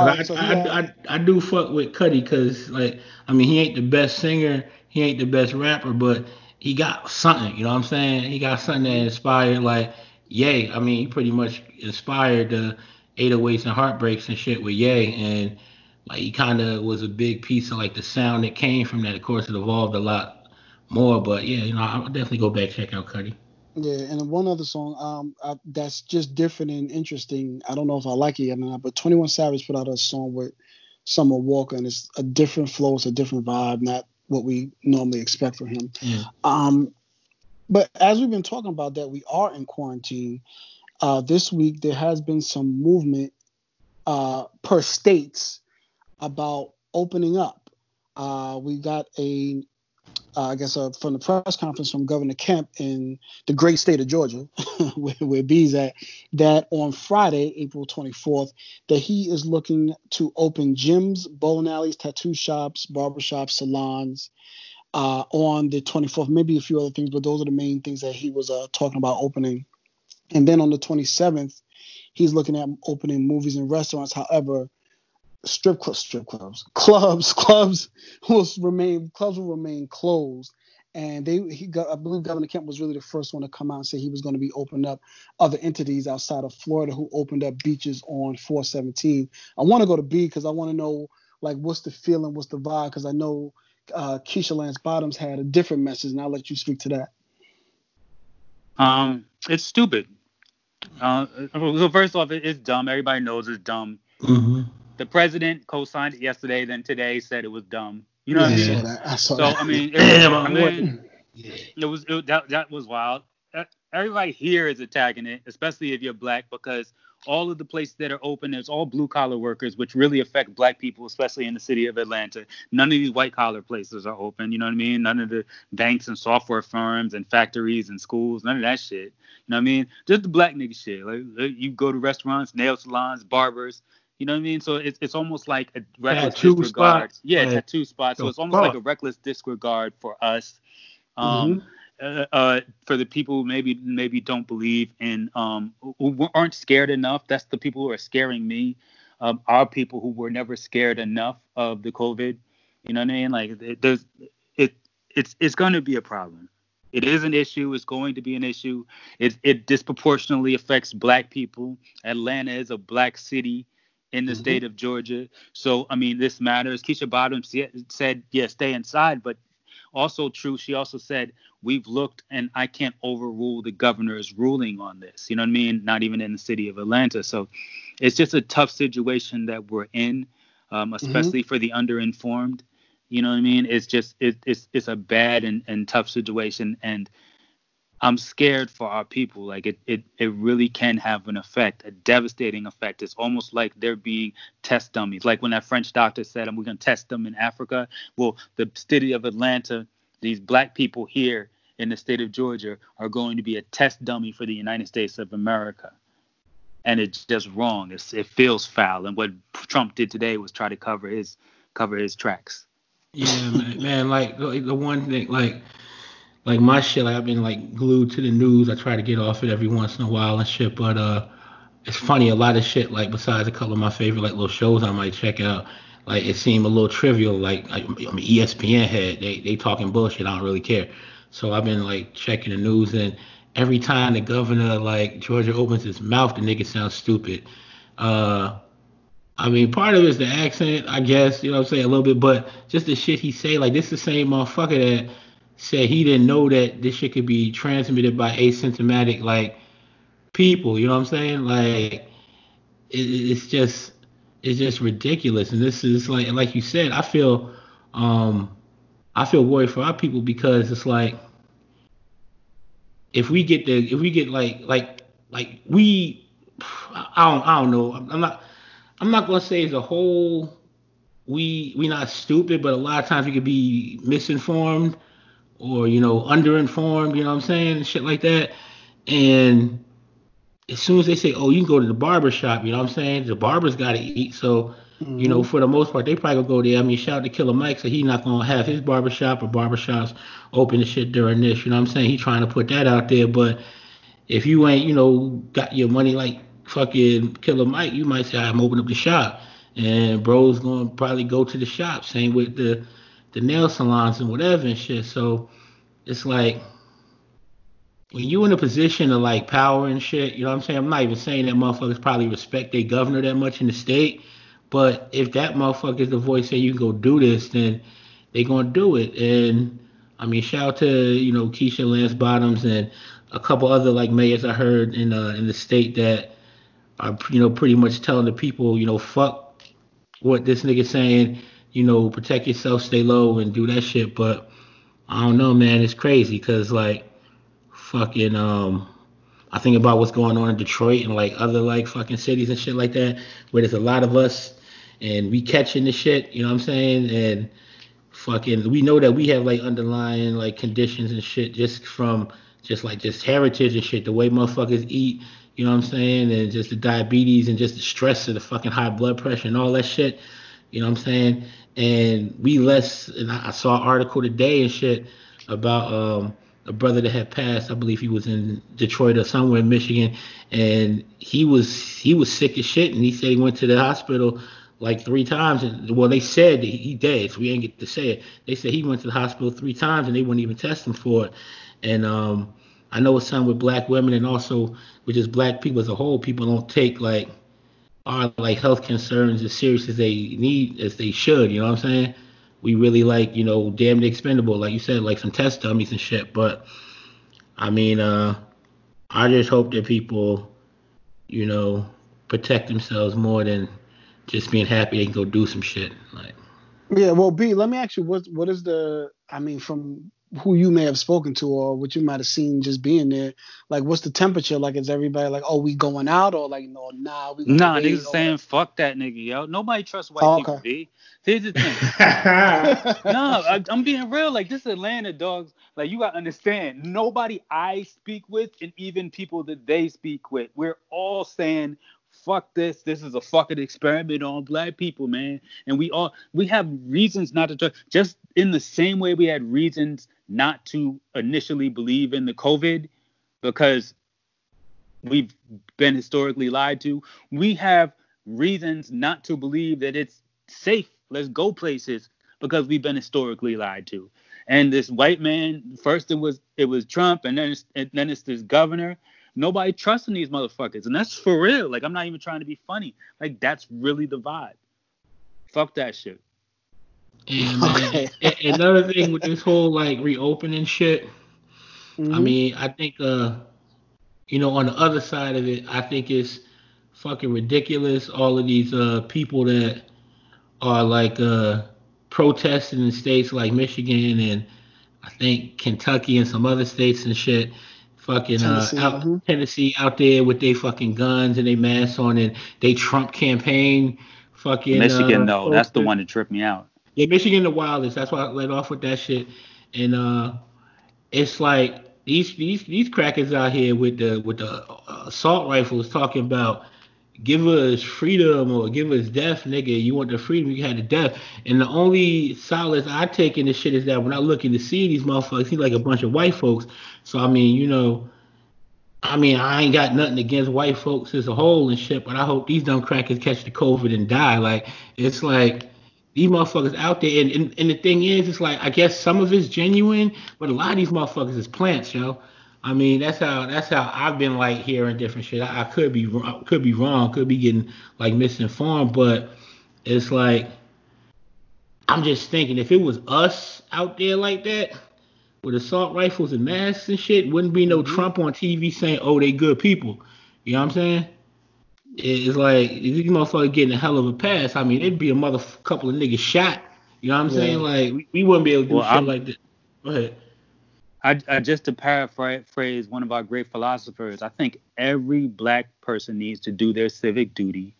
Right, so I, he I, had- I, I do fuck with Cudi because like I mean he ain't the best singer, he ain't the best rapper, but he got something. You know what I'm saying? He got something that inspired like Yay. I mean he pretty much inspired the 808s and heartbreaks and shit with Yay, and like he kind of was a big piece of like the sound that came from that. Of course, it evolved a lot more, but yeah, you know I'll definitely go back check out Cudi. Yeah, and one other song um I, that's just different and interesting. I don't know if I like it or not, but Twenty One Savage put out a song with Summer Walker, and it's a different flow, it's a different vibe, not what we normally expect from him. Yeah. Um, but as we've been talking about that, we are in quarantine. Uh, this week there has been some movement uh, per states about opening up. Uh, we got a, uh, I guess, uh, from the press conference from Governor Kemp in the great state of Georgia, where, where B's at, that on Friday, April 24th, that he is looking to open gyms, bowling alleys, tattoo shops, barbershops, salons, uh, on the 24th, maybe a few other things, but those are the main things that he was uh, talking about opening. And then on the 27th, he's looking at opening movies and restaurants. However, strip clubs, strip clubs, clubs, clubs will remain clubs will remain closed. And they, he got, I believe Governor Kemp was really the first one to come out and say he was going to be opening up other entities outside of Florida who opened up beaches on 417. I want to go to B because I want to know like what's the feeling, what's the vibe, because I know uh, Keisha Lance Bottoms had a different message, and I'll let you speak to that. Um, it's stupid. Uh, so first off, it, it's dumb. Everybody knows it's dumb. Mm-hmm. The president co-signed it yesterday, then today said it was dumb. You know what I I saw mean? that. I saw So that. I mean, it, Damn, I mean, it was it, that that was wild. Everybody here is attacking it, especially if you're black, because all of the places that are open, it's all blue collar workers, which really affect black people, especially in the city of Atlanta. None of these white collar places are open. You know what I mean? None of the banks and software firms and factories and schools, none of that shit. You know what I mean? Just the black nigga shit. Like you go to restaurants, nail salons, barbers. You know what I mean? So it's it's almost like a reckless Tattoo disregard. spots. Yeah, tattoo spots. So it's almost like a reckless disregard for us. Um, uh, uh, for the people who maybe maybe don't believe in um who aren't scared enough. That's the people who are scaring me. um, our people who were never scared enough of the COVID. You know what I mean? Like it, there's it it's it's going to be a problem. It is an issue. It's going to be an issue. It it disproportionately affects black people. Atlanta is a black city in the Mhm. state of Georgia. So I mean, this matters. Keisha Bottoms said, "Yeah, stay inside," but also true. She also said, "We've looked, and I can't overrule the governor's ruling on this." You know what I mean? Not even in the city of Atlanta. So it's just a tough situation that we're in, um, especially for the underinformed. You know what I mean? It's just it, it's it's a bad and, and tough situation, and I'm scared for our people. Like it, it it really can have an effect, a devastating effect. It's almost like they're being test dummies. Like when that French doctor said, "We're gonna test them in Africa." Well, the city of Atlanta, these black people here in the state of Georgia are going to be a test dummy for the United States of America. And it's just wrong. It's, it feels foul. And what Trump did today was try to cover his cover his tracks. Yeah, man, man. Like the the one thing, like, like my shit. Like I've been like glued to the news. I try to get off it every once in a while and shit. But uh, it's funny. A lot of shit. Like besides a couple of my favorite like little shows I might check out. Like it seemed a little trivial. Like I, I mean, E ESPN had they they talking bullshit. I don't really care. So I've been like checking the news and every time the governor like Georgia opens his mouth, the nigga sounds stupid. Uh, I mean, part of it is the accent, I guess, you know what I'm saying, a little bit, but just the shit he say, like this is the same motherfucker that said he didn't know that this shit could be transmitted by asymptomatic like people, you know what I'm saying? Like it, it's just it's just ridiculous. And this is like like you said, I feel um I feel worried for our people because it's like if we get the if we get like like like we I don't I don't know. I'm not I'm not gonna say as a whole we we not stupid, but a lot of times we could be misinformed or you know underinformed. You know what I'm saying? Shit like that. And as soon as they say, "Oh, you can go to the barber shop," you know what I'm saying? The barber's got to eat, so you know mm-hmm. for the most part they probably gonna go there. I mean, shout out to Killer Mike, so he not gonna have his barber shop or barbershops open and shit during this. You know what I'm saying? He trying to put that out there, but if you ain't you know got your money like fucking Killer Mike, you might say I'm opening up the shop, and bro's gonna probably go to the shop. Same with the the nail salons and whatever and shit. So it's like when you in a position of like power and shit, you know what I'm saying? I'm not even saying that motherfuckers probably respect their governor that much in the state, but if that motherfucker is the voice saying you can go do this, then they gonna do it. And I mean, shout out to you know Keisha Lance Bottoms and a couple other like mayors I heard in uh, in the state that are you know pretty much telling the people you know fuck what this nigga saying, you know protect yourself, stay low, and do that shit. But I don't know, man, it's crazy because like fucking um I think about what's going on in Detroit and like other like fucking cities and shit like that, where there's a lot of us and we catching the shit, you know what I'm saying? And fucking we know that we have like underlying like conditions and shit just from just like just heritage and shit, the way motherfuckers eat, you know what I'm saying? And just the diabetes and just the stress of the fucking high blood pressure and all that shit. You know what I'm saying? And we less and I saw an article today and shit about um a brother that had passed. I believe he was in Detroit or somewhere in Michigan, and he was he was sick as shit. And he said he went to the hospital like three times. And well, they said he dead, so we ain't get to say it. They said he went to the hospital three times, and they wouldn't even test him for it. And um, I know it's something with black women, and also with just black people as a whole. People don't take like our like health concerns as serious as they need as they should. You know what I'm saying? we really like, you know, damn expendable, like you said, like some test dummies and shit. But I mean, uh, I just hope that people, you know, protect themselves more than just being happy they can go do some shit. Like, Yeah, well, B, let me ask you, what what is the? I mean, from who you may have spoken to or what you might have seen just being there, like, what's the temperature? Like, is everybody like, oh, we going out, or like, no, nah, we. gonna Nah, wait, niggas or- saying fuck that nigga, yo. Nobody trusts white Oh, people, okay. B. Here's the thing. no, I, I'm being real. Like this Atlanta, dogs. Like you gotta understand. Nobody I speak with, and even people that they speak with, we're all saying, "Fuck this. This is a fucking experiment on black people, man." And we all we have reasons not to. Just in the same way we had reasons not to initially believe in the COVID, because we've been historically lied to. We have reasons not to believe that it's safe. Let's go places because we've been historically lied to. And this white man, first it was it was Trump, and then it's, and then it's this governor. Nobody trusting these motherfuckers, and that's for real. Like I'm not even trying to be funny. Like that's really the vibe. Fuck that shit. And man, another thing with this whole like reopening shit, mm-hmm. I mean, I think uh, you know, on the other side of it, I think it's fucking ridiculous. All of these uh people that are like uh protesting in states like Michigan and I think Kentucky and some other states and shit. Fucking Tennessee, uh, out, mm-hmm. Tennessee out there with their fucking guns and their masks on and they Trump campaign. Fucking Michigan, uh, though, that's the one that tripped me out. Yeah, Michigan the wildest. That's why I let off with that shit. And uh, it's like these these these crackers out here with the with the uh, assault rifles talking about give us freedom or give us death, nigga. You want the freedom, you had the death. And the only solace I take in this shit is that when I look in to see these motherfuckers, he's like a bunch of white folks. So I mean, you know, I mean, I ain't got nothing against white folks as a whole and shit, but I hope these dumb crackers catch the COVID and die. Like, it's like these motherfuckers out there, and, and, and the thing is, it's like I guess some of it's genuine, but a lot of these motherfuckers is plants, yo. I mean, that's how that's how I've been like hearing different shit. I, I could be could be wrong, could be getting like misinformed, but it's like I'm just thinking if it was us out there like that with assault rifles and masks and shit, wouldn't be no mm-hmm. Trump on TV saying, "Oh, they good people." You know what I'm saying? It's like these motherfuckers getting a hell of a pass. I mean, it'd be a mother couple of niggas shot. You know what I'm yeah. saying? Like we, we, wouldn't be able to do well, shit I'm, like this. Go ahead. I, I, just to paraphrase one of our great philosophers, I think every black person needs to do their civic duty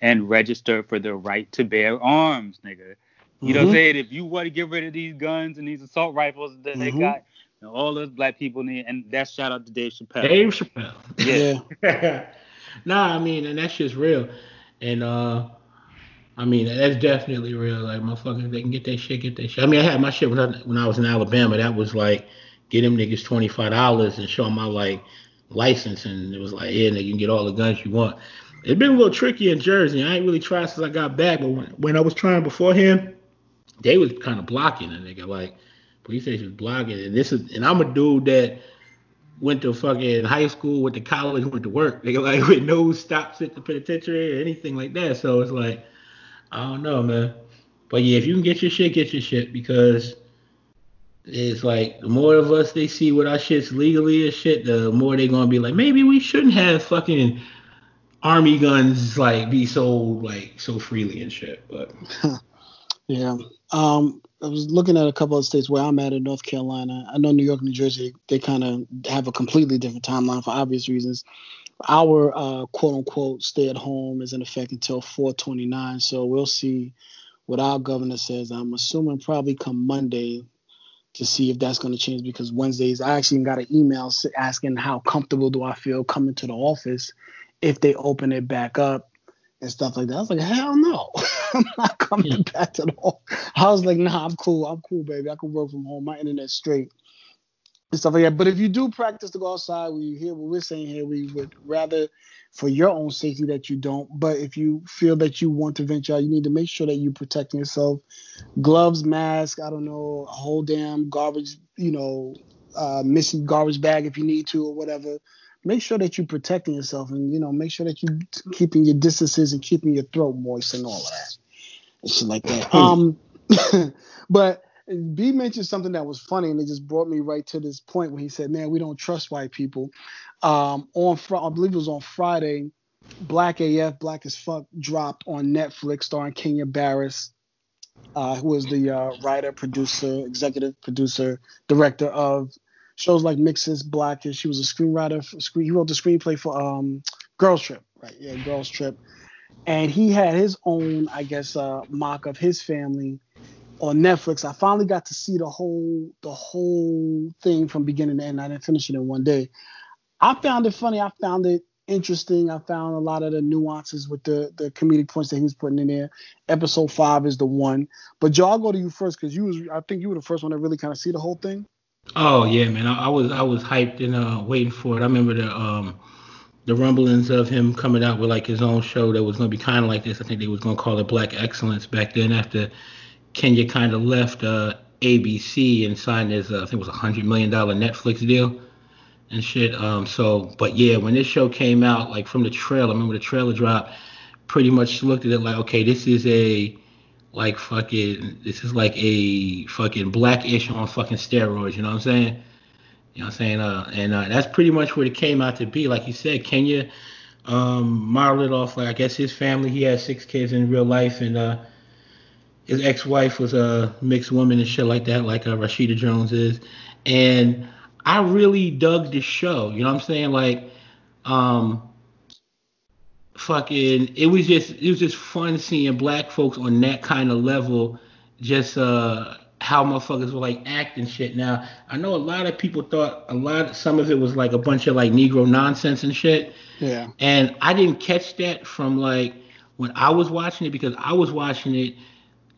and register for the right to bear arms, nigga. You mm-hmm. know what I'm mm-hmm. saying? If you want to get rid of these guns and these assault rifles that mm-hmm. they got, you know, all those black people need, and that's shout out to Dave Chappelle. Dave Chappelle. Yeah. yeah. nah, I mean, and that's just real. And uh I mean, that's definitely real. Like motherfuckers, they can get that shit, get that shit. I mean, I had my shit when I, when I was in Alabama. That was like get them niggas twenty five dollars and show them my like license, and it was like, yeah, nigga, you can get all the guns you want. It's been a little tricky in Jersey. I ain't really tried since I got back, but when, when I was trying beforehand, they was kind of blocking a nigga. Like police station was blocking, and this is, and I'm a dude that went to fucking high school, went to college, went to work. Nigga, like with no stops at the penitentiary or anything like that. So it's like, I don't know, man. But yeah, if you can get your shit, get your shit because it's like the more of us they see what our shit's legally and shit, the more they're gonna be like, maybe we shouldn't have fucking army guns like be sold like so freely and shit. But yeah, um, I was looking at a couple of states where I'm at in North Carolina. I know New York, New Jersey, they kind of have a completely different timeline for obvious reasons. Our uh, quote unquote stay at home is in effect until 429. So we'll see what our governor says. I'm assuming probably come Monday to see if that's going to change because Wednesdays I actually got an email asking how comfortable do I feel coming to the office if they open it back up and stuff like that. I was like, hell no, I'm not coming yeah. back to the office. I was like, nah, I'm cool. I'm cool, baby. I can work from home. My internet's straight and stuff like that. But if you do practice to go outside, we hear what we're saying here, we would rather for your own safety that you don't. But if you feel that you want to venture out, you need to make sure that you're protecting yourself. Gloves, mask, I don't know, a whole damn garbage, you know, uh, missing garbage bag if you need to or whatever. Make sure that you're protecting yourself and you know make sure that you're keeping your distances and keeping your throat moist and all that and shit like that. um, but B mentioned something that was funny, and it just brought me right to this point when he said, "Man, we don't trust white people." Um, on fr- I believe it was on Friday, Black AF, Black as Fuck dropped on Netflix, starring Kenya Barris, uh, who is the uh, writer, producer, executive producer, director of shows like Mixes, Blackish. She was a screenwriter. For, screen, he wrote the screenplay for um, Girls Trip, right? Yeah, Girls Trip. And he had his own, I guess, uh, mock of his family on Netflix. I finally got to see the whole the whole thing from beginning to end. I didn't finish it in one day. I found it funny. I found it interesting. I found a lot of the nuances with the the comedic points that he was putting in there. Episode five is the one. But Joe, I'll go to you first because you was I think you were the first one to really kind of see the whole thing. Oh yeah, man. I, I was I was hyped and uh waiting for it. I remember the um the rumblings of him coming out with like his own show that was gonna be kind of like this. I think they was gonna call it Black Excellence back then after Kenya kind of left uh, ABC and signed his uh, I think it was a hundred million dollar Netflix deal and shit. Um, so, but yeah, when this show came out, like from the trailer, I remember the trailer dropped. Pretty much looked at it like, okay, this is a like fucking, this is like a fucking blackish on fucking steroids. You know what I'm saying? You know what I'm saying? Uh, and uh, that's pretty much what it came out to be. Like you said, Kenya um, modeled it off like I guess his family. He had six kids in real life, and uh, his ex-wife was a mixed woman and shit like that, like uh, Rashida Jones is. And I really dug the show. You know what I'm saying? Like, um, fucking, it was just it was just fun seeing black folks on that kind of level. Just uh, how motherfuckers were like acting shit. Now I know a lot of people thought a lot, some of it was like a bunch of like Negro nonsense and shit. Yeah. And I didn't catch that from like when I was watching it because I was watching it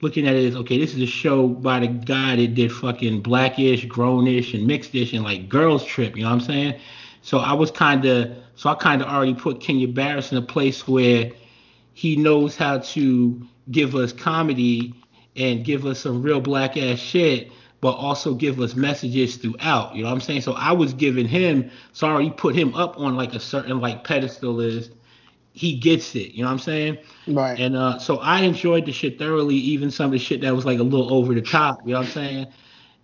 looking at it as okay, this is a show by the guy that did fucking blackish, grownish, and mixedish and like girls trip. You know what I'm saying? So I was kind of so I kind of already put Kenya Barris in a place where he knows how to give us comedy and give us some real black ass shit, but also give us messages throughout. You know what I'm saying? So I was giving him, so I already put him up on like a certain like pedestal is he gets it. You know what I'm saying? Right. And uh, so I enjoyed the shit thoroughly, even some of the shit that was like a little over the top. You know what I'm saying?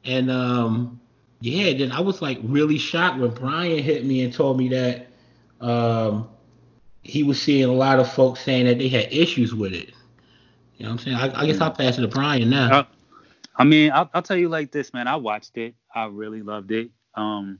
And um, yeah, then I was like really shocked when Brian hit me and told me that um, he was seeing a lot of folks saying that they had issues with it. You know what I'm saying? I, I guess I'll pass it to Brian now. Uh, I mean, I'll, I'll tell you like this, man. I watched it. I really loved it. Um,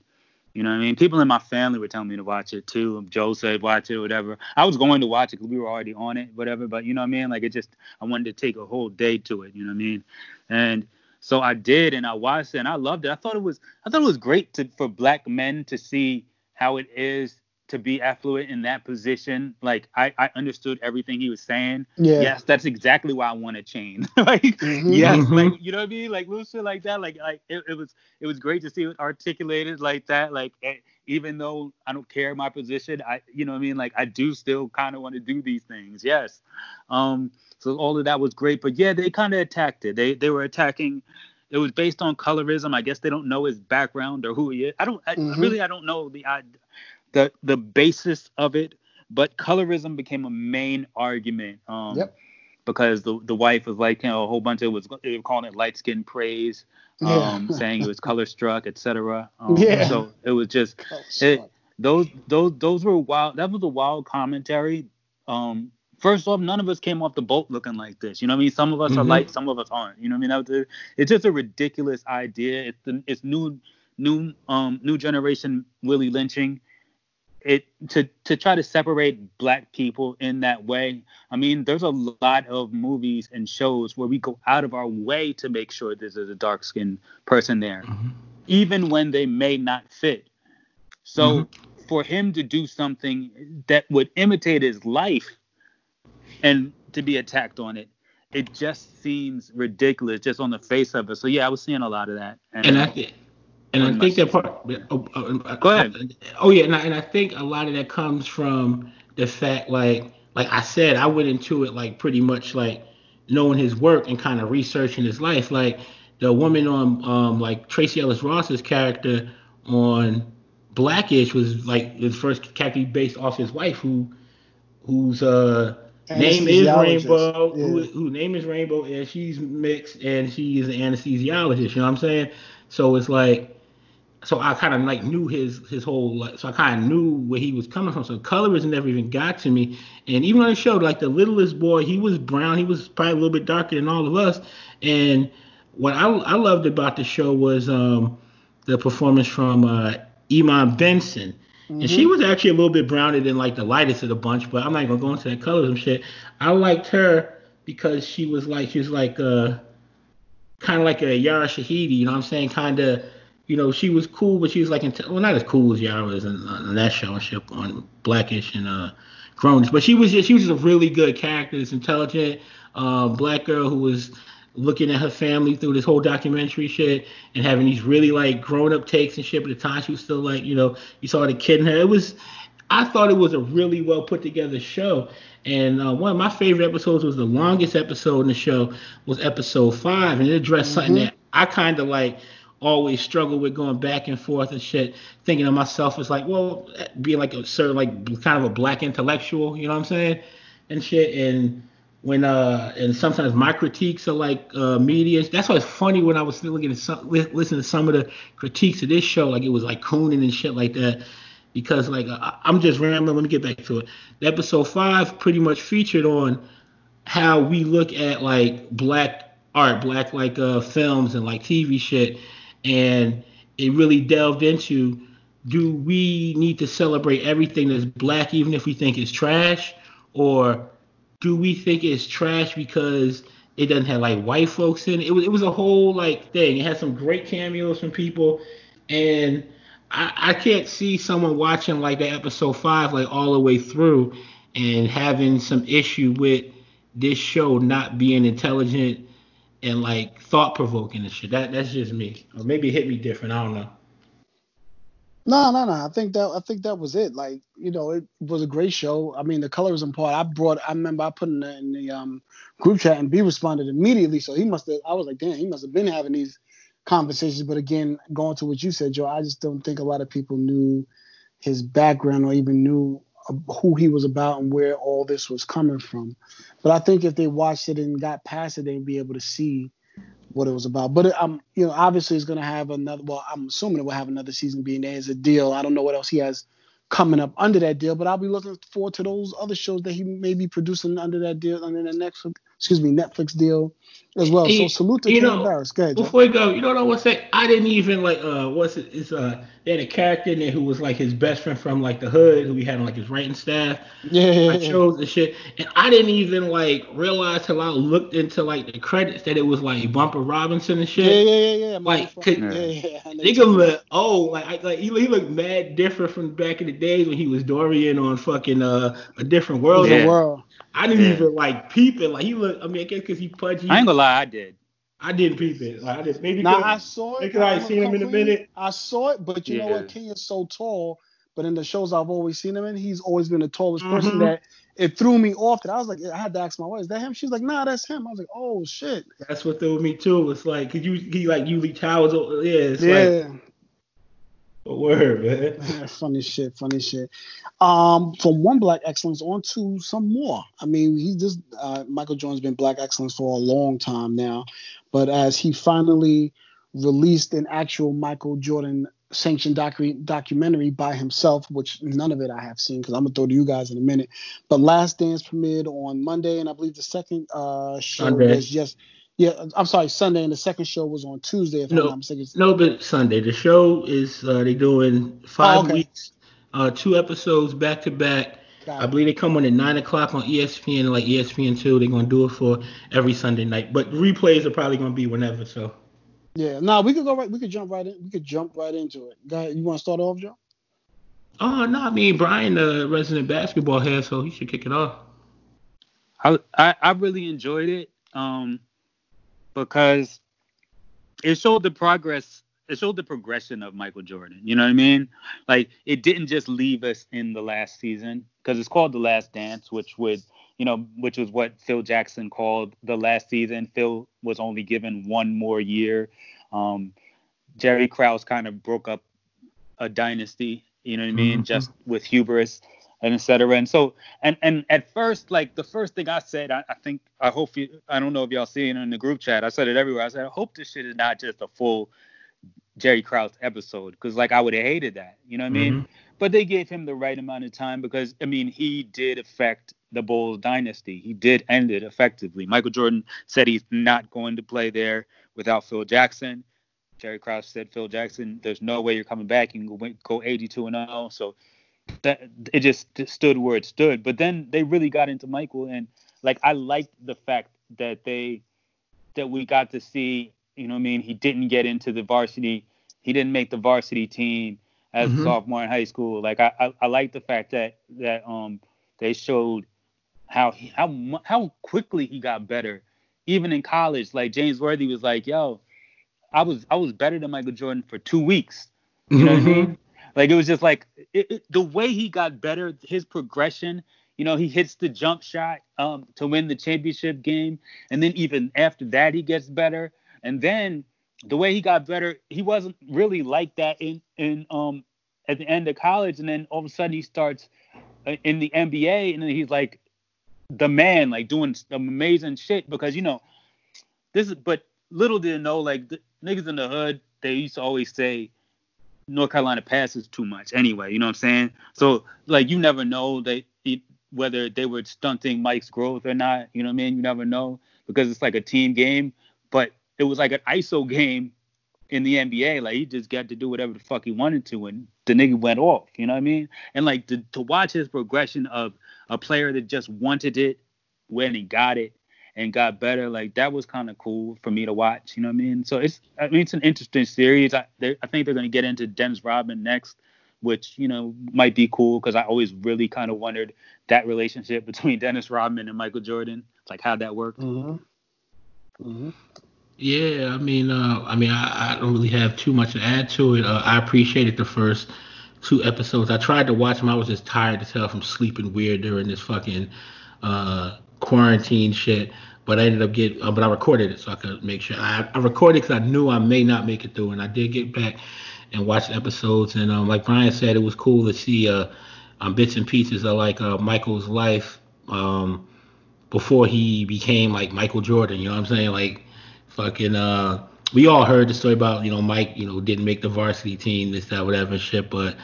you know what I mean? People in my family were telling me to watch it too. Joe said watch it, whatever. I was going to watch it because we were already on it, whatever. But you know what I mean? Like it just, I wanted to take a whole day to it. You know what I mean? And so I did, and I watched it, and I loved it. I thought it was, I thought it was great to for black men to see how it is to be affluent in that position. Like I, I understood everything he was saying. Yeah. Yes, that's exactly why I want to change. like Mhm. yes, Mhm. like you know what I mean? Like little shit like that. Like like it, it was it was great to see it articulated like that. Like eh, even though I don't care my position, I you know what I mean? Like I do still kind of want to do these things. Yes. Um. So all of that was great, but yeah, they kind of attacked it. They they were attacking. It was based on colorism. I guess they don't know his background or who he is. I don't. I, Mhm. Really, I don't know the I, the the basis of it. But colorism became a main argument. Um, Yep. Because the the wife was like, you know, a whole bunch of was they were calling it light skin praise, um, Yeah. saying it was color struck, etc. Um, Yeah. So it was just it, those those those were wild. That was a wild commentary. Um, first off, none of us came off the boat looking like this. You know what I mean? Some of us are Mhm. light, some of us aren't. You know what I mean? That was it's just a ridiculous idea. It's the, it's new new um new generation Willie lynching. It to to try to separate black people in that way. I mean, there's a lot of movies and shows where we go out of our way to make sure there's a dark skinned person there Mhm. even when they may not fit. So Mm-hmm. for him to do something that would imitate his life and to be attacked on it, it just seems ridiculous just on the face of it. So yeah, I was seeing a lot of that. And I thi- and I think that part. Oh, oh, uh, Go ahead. Oh yeah, and I, and I think a lot of that comes from the fact, like like I said, I went into it like pretty much like knowing his work and kind of researching his life. Like the woman on um like Tracee Ellis Ross's character on Blackish was like the first character based off his wife, who whose uh name is Rainbow. Yeah. Who, who name is Rainbow, and she's mixed, and she is an anesthesiologist. You know what I'm saying? So it's like, so I kind of like knew his his whole, like, so I kind of knew where he was coming from. So colorism never even got to me. And even on the show, like the littlest boy, he was brown. He was probably a little bit darker than all of us. And what I I loved about the show was um the performance from uh, Iman Benson. And she was actually a little bit browner than like the lightest of the bunch, but I'm not gonna go into that colorism shit. I liked her because she was like she was like uh kind of like a Yara Shahidi, you know what I'm saying? Kind of, you know, she was cool, but she was like well not as cool as Yara was in, on that show and shit on Blackish and uh Grownish, but she was just, she was just a really good character, this intelligent uh, black girl who was looking at her family through this whole documentary shit and having these really like grown up takes and shit. But at the time she was still like, you know, you saw the kid in her. It was, I thought it was a really well put together show. And uh, one of my favorite episodes was the longest episode in the show was episode five, and it addressed mm-hmm. something that I kind of like always struggle with going back and forth and shit, thinking of myself as like, well, being like a certain like kind of a black intellectual, you know what I'm saying, and shit. And when uh and sometimes my critiques are like uh media. That's why it's funny when I was looking at some listening to some of the critiques of this show, like it was like Coonan and shit like that because like I'm just rambling. Let me get back to it. Episode five pretty much featured on how we look at like black art, black like uh, films and like TV shit, and it really delved into do we need to celebrate everything that's black even if we think it's trash, or do we think it's trash because it doesn't have like white folks in it? It was it was a whole like thing. It had some great cameos from people and I, I can't see someone watching like the episode five like all the way through and having some issue with this show not being intelligent and like thought provoking and shit. That that's just me. Or maybe it hit me different. I don't know. No, no, no. I think that I think that was it. Like, you know, it was a great show. I mean, the colorism part. I brought. I remember I put in the, in the um, group chat and B responded immediately. So he must have. I was like, damn, he must have been having these conversations. But again, going to what you said, Joe, I just don't think a lot of people knew his background or even knew who he was about and where all this was coming from. But I think if they watched it and got past it, they'd be able to see what it was about. But I'm, um, you know, obviously it's going to have another. Well, I'm assuming it will have another season being there as a deal. I don't know what else he has coming up under that deal, but I'll be looking forward to those other shows that he may be producing under that deal, under the next, excuse me, Netflix deal as well. He, so salute to you Ken Barris. Go ahead, before we go, you know what I want to say? I didn't even like uh what's it? It's uh they had a character in there who was like his best friend from like the hood who he had on like his writing staff. Yeah, yeah, I chose the shit, and I didn't even like realize till I looked into like the credits that it was like Bumper Robinson and shit. Yeah, yeah, yeah, yeah. Like, yeah, yeah. nigga look oh like I, like he, he looked mad different from back in the days when he was Dorian on fucking uh a different world. Yeah. world. I didn't yeah. even like peep it. Like he looked. I mean, I guess because he pudgy. I ain't gonna lie, I did. I didn't peep it. Like, I just maybe now I saw it because I ain't seen him in a minute. I saw it, but you yeah. know what? King is so tall. But in the shows I've always seen him in, he's always been the tallest mm-hmm. person that it threw me off. That I was like, I had to ask my wife, is that him? She's like, Nah, that's him. I was like, Oh shit. That's what threw me too. It's like, cause you he like you usually towers. Yeah, it's yeah. like a word, man. funny shit, funny shit. Um, from one black excellence on to some more. I mean, he just uh, Michael Jordan's been black excellence for a long time now, but as he finally released an actual Michael Jordan sanctioned docu- documentary by himself, which none of it I have seen because I'm gonna throw to you guys in a minute. But Last Dance premiered on Monday, and I believe the second uh, show Sunday. was just yeah, I'm sorry, Sunday, and the second show was on Tuesday. If no, I'm not mistaken. No, but Sunday. The show is uh, they doing five oh, okay. weeks, uh, two episodes back to back. I believe they come on at nine o'clock on ESPN, like ESPN two. They're gonna do it for every Sunday night, but replays are probably gonna be whenever. So. Yeah, no, we could go right. We could jump right in. We could jump right into it. Go ahead. You want to start off, Joe? Oh no, I mean Brian, the resident basketball head, so he should kick it off. I I, I really enjoyed it. Um, because it showed the progress it showed the progression of Michael Jordan. You know what I mean? Like it didn't just leave us in the last season because it's called The Last Dance, which would you know, which was what Phil Jackson called the last season. Phil was only given one more year. Um, Jerry Krause kind of broke up a dynasty. You know what I mean? Mm-hmm. Just with hubris and etc. And so, and and at first, like the first thing I said, I, I, think I hope you, I don't know if y'all see it in the group chat. I said it everywhere. I said I hope this shit is not just a full Jerry Krause episode because like I would have hated that. You know what mm-hmm. I mean? Mm-hmm. But they gave him the right amount of time because I mean he did affect the Bulls dynasty. He did end it effectively. Michael Jordan said he's not going to play there without Phil Jackson. Jerry Krause said Phil Jackson, there's no way you're coming back. You can go 82 and 0. So that it just stood where it stood. But then they really got into Michael, and like I liked the fact that they that we got to see. You know, I mean, he didn't get into the varsity. He didn't make the varsity team as mm-hmm. a sophomore in high school. Like I, I, I like the fact that that um they showed how he, how how quickly he got better, even in college. Like James Worthy was like, "Yo, I was I was better than Michael Jordan for two weeks." You know mm-hmm. what I mm-hmm. mean? Like it was just like it, it, the way he got better, his progression. You know, he hits the jump shot um, to win the championship game, and then even after that, he gets better. And then the way he got better, he wasn't really like that in in um at the end of college, and then all of a sudden he starts uh, in the NBA, and then he's like the man, like doing amazing shit. Because you know, this is but little did know like the niggas in the hood, they used to always say North Carolina passes too much anyway. You know what I'm saying? So like you never know they whether they were stunting Mike's growth or not. You know what I mean? You never know because it's like a team game. But it was like an ISO game in the NBA. Like he just got to do whatever the fuck he wanted to, and the nigga went off. You know what I mean? And like to, to watch his progression of a player that just wanted it when he got it and got better, like that was kind of cool for me to watch. You know what I mean? So it's I mean it's an interesting series. I I think they're gonna get into Dennis Rodman next. Which you know might be cool because I always really kind of wondered that relationship between Dennis Rodman and Michael Jordan, like how that worked. Mm-hmm. Mm-hmm. Yeah, I mean, uh, I mean, I, I, don't really have too much to add to it. Uh, I appreciated the first two episodes. I tried to watch them. I was just tired to tell from sleeping weird during this fucking uh, quarantine shit. But I ended up getting, uh, but I recorded it so I could make sure. I, I recorded because I knew I may not make it through, and I did get back and watch episodes. And um, like Brian said, it was cool to see uh, um, bits and pieces of like uh, Michael's life um, before he became like Michael Jordan. You know what I'm saying? Like fucking uh we all heard the story about you know Mike you know didn't make the varsity team this that whatever shit but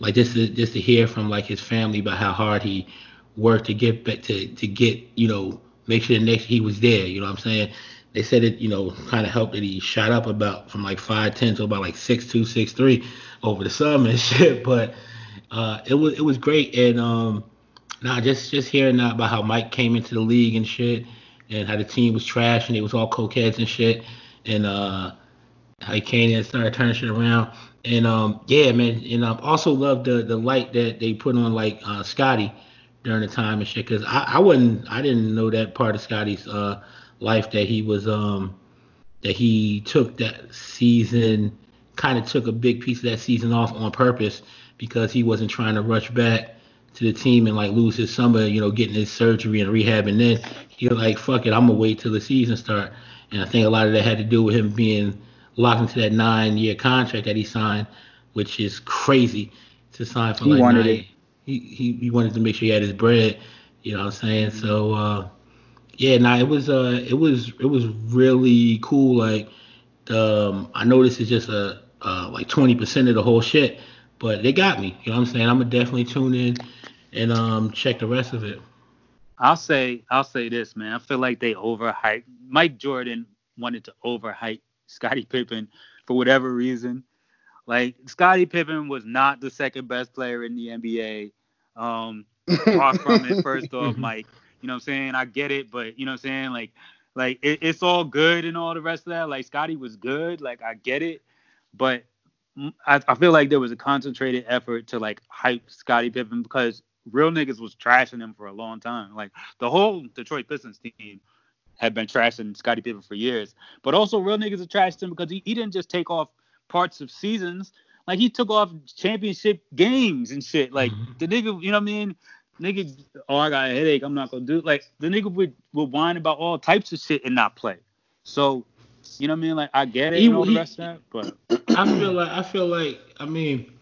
like just to just to hear from like his family about how hard he worked to get back to to get you know make sure the next he was there you know what I'm saying? They said it you know kind of helped that he shot up about from like five ten to about like six two six three over the summer and shit but uh it was it was great. And um nah just just hearing that about how Mike came into the league and shit and how the team was trash and it was all cokeheads and shit, and uh, how he came in and started turning shit around. And um, yeah, man, and I also love the the light that they put on like uh, Scottie during the time and shit, because I, I wasn't I didn't know that part of Scottie's uh, life that he was um that he took that season kind of took a big piece of that season off on purpose because he wasn't trying to rush back to the team and like lose his summer, you know, getting his surgery and rehab, and then he was like, "Fuck it, I'm gonna wait till the season start." And I think a lot of that had to do with him being locked into that nine-year contract that he signed, which is crazy to sign for he like wanted nine. it. He, he wanted to make sure he had his bread. You know what I'm saying? So uh, yeah, nah, it was uh it was it was really cool. Like um, I know this is just a uh, like 20% of the whole shit, but they got me. You know what I'm saying? I'm gonna definitely tune in and um check the rest of it. I'll say I'll say this, man. I feel like they overhyped. Mike Jordan wanted to overhype Scottie Pippen for whatever reason. Like Scottie Pippen was not the second best player in the NBA. Um, far from it. First off, Mike, you know what I'm saying? I get it, but you know what I'm saying? Like, like it, it's all good and all the rest of that. Like Scottie was good. Like I get it, but I, I feel like there was a concentrated effort to like hype Scottie Pippen because real niggas was trashing him for a long time. Like the whole Detroit Pistons team had been trashing Scottie Pippen for years. But also real niggas have trashed him because he, he didn't just take off parts of seasons. Like he took off championship games and shit. Like Mhm. the nigga, you know what I mean? Nigga, oh I got a headache, I'm not gonna do it. like the nigga would, would whine about all types of shit and not play. So, you know what I mean? Like I get it He- and all the he- rest of that, but I feel like I feel like I mean,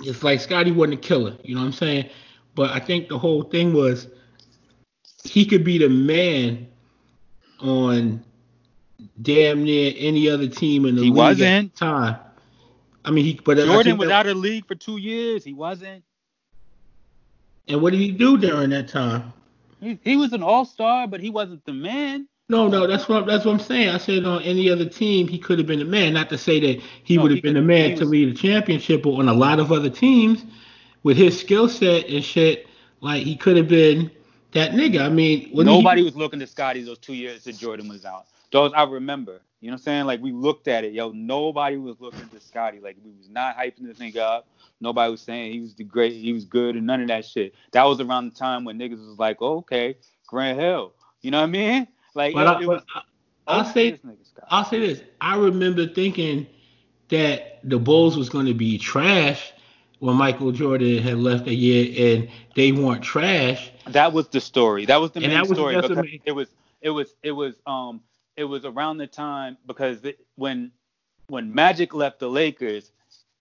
it's like Scottie wasn't a killer. You know what I'm saying? But I think the whole thing was he could be the man on damn near any other team in the He league wasn't. at the time. I mean, he but Jordan was that- out of the league for two years. He wasn't. And what did he do during that time? He, he was an all star, but he wasn't the man. No, no, that's what that's what I'm saying. I said on any other team he could have been the man. Not to say that he No, would have been the man he to was- lead a championship, but on a lot of other teams, with his skill set and shit, like he could have been that nigga. I mean, Nobody he, was looking to Scottie those two years that Jordan was out. Those I remember. You know what I'm saying? Like we looked at it, yo. Nobody was looking to Scottie. Like we was not hyping this nigga up. Nobody was saying he was the great, he was good, and none of that shit. That was around the time when niggas was like, oh, okay, Grant Hill. You know what I mean? Like But yo, I, it was. but I'll oh, say this nigga Scottie. I'll say this. I remember thinking that the Bulls was going to be trash when Michael Jordan had left a year and they weren't trash. That was the story. That was the And main was- story because main- it was it was it was um it was around the time because it, when when Magic left the Lakers,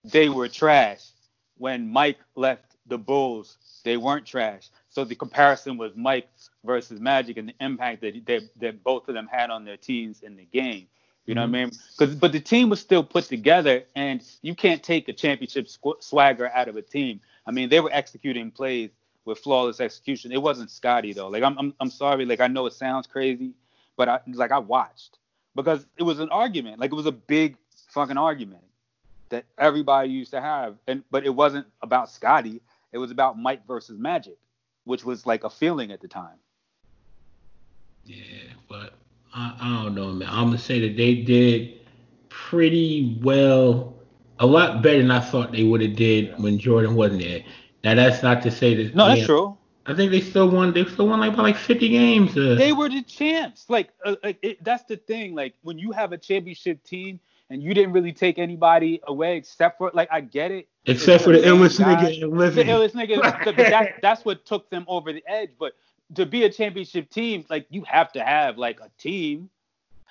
they were trash. When Mike left the Bulls, they weren't trash. So the comparison was Mike versus Magic and the impact that that, that both of them had on their teams in the game. You know what I mean? Mm-hmm. Because but the team was still put together, and you can't take a championship squ- swagger out of a team. I mean, they were executing plays with flawless execution. It wasn't Scottie though. Like I'm I'm, I'm sorry. Like I know it sounds crazy, but I like I watched because it was an argument. Like it was a big fucking argument that everybody used to have, and but it wasn't about Scottie. It was about Mike versus Magic, which was like a feeling at the time. Yeah, but I, I don't know, man. I'm gonna say that they did pretty well, a lot better than I thought they would have did when Jordan wasn't there. Now that's not to say that. No, that's yeah, true. I think they still won. They still won like by like 50 games. Uh, They were the champs. Like, uh, like it, that's the thing. Like when you have a championship team and you didn't really take anybody away except for like I get it. except for the illest nigga in The living. illest nigga. that, that's what took them over the edge. But to be a championship team, like you have to have like a team.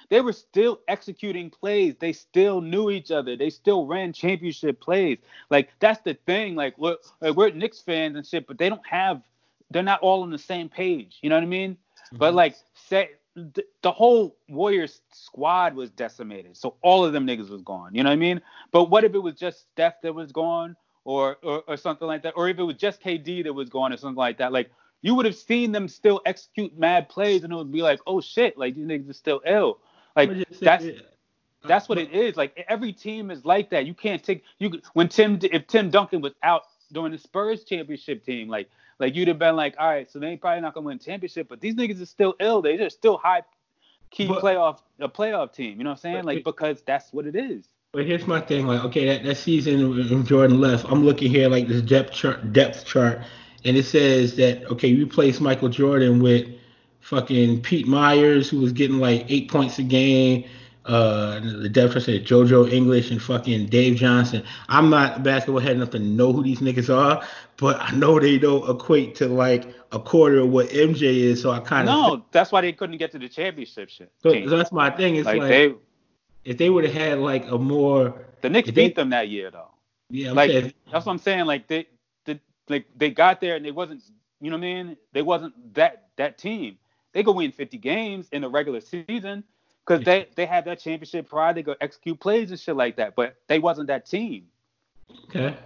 They were still executing plays. They still knew each other. They still ran championship plays. Like that's the thing. Like we're, like, we're Knicks fans and shit, but they don't have. They're not all on the same page. You know what I mean? But like, say the, the whole Warriors squad was decimated, so all of them niggas was gone. You know what I mean? But what if it was just Steph that was gone, or or, or something like that, or if it was just KD that was gone, or something like that? Like you would have seen them still execute mad plays, and it would be like, oh shit, like these niggas are still ill. Like I'ma just say that's that- that's what it is. Like every team is like that. You can't take you when Tim if Tim Duncan was out during the Spurs championship team, like like you'd have been like, all right, so they probably not gonna win championship, but these niggas are still ill. They just still high key But- playoff a playoff team. You know what I'm saying? Like because that's what it is. But here's my thing, like, okay, that, that season when Jordan left, I'm looking here like this depth chart, depth chart, and it says that okay, you replace Michael Jordan with fucking Pete Myers, who was getting like eight points a game. Uh, the depth chart said JoJo English and fucking Dave Johnson. I'm not basketball head enough to know who these niggas are, but I know they don't equate to like a quarter of what MJ is. So I kind of No, that's why they couldn't get to the championship shit. So, so that's my thing. It's like, like, they if they would have had like a more, the Knicks if they- beat them that year though. yeah, I'm like saying, that's what I'm saying. Like they, they, like they got there and they wasn't, you know what I mean? They wasn't that that team. They could win 50 games in the regular season because they they had that championship pride. They go execute plays and shit like that. But they wasn't that team. Okay.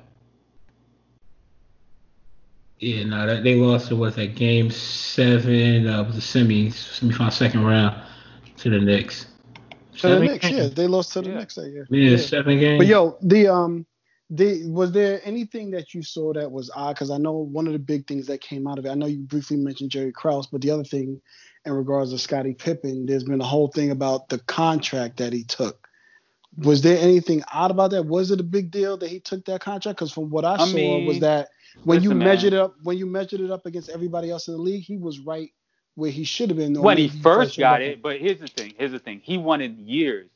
Yeah, no, that they lost. It was that game seven. Uh, was the semis, semifinal second round to the Knicks. To the Seven Knicks, yeah, they lost to the Yeah. Knicks that year. Yeah, seven games. But yo, the um, the was there anything that you saw that was odd? Because I know one of the big things that came out of it. I know you briefly mentioned Jerry Krause, but the other thing, in regards to Scottie Pippen, there's been a whole thing about the contract that he took. Was there anything odd about that? Was it a big deal that he took that contract? Because from what I, I saw, was that when you listen, man. measured it up, when you measured it up against everybody else in the league, he was right where he should have been. when he maybe first got it, but here's the thing. Here's the thing. He wanted years.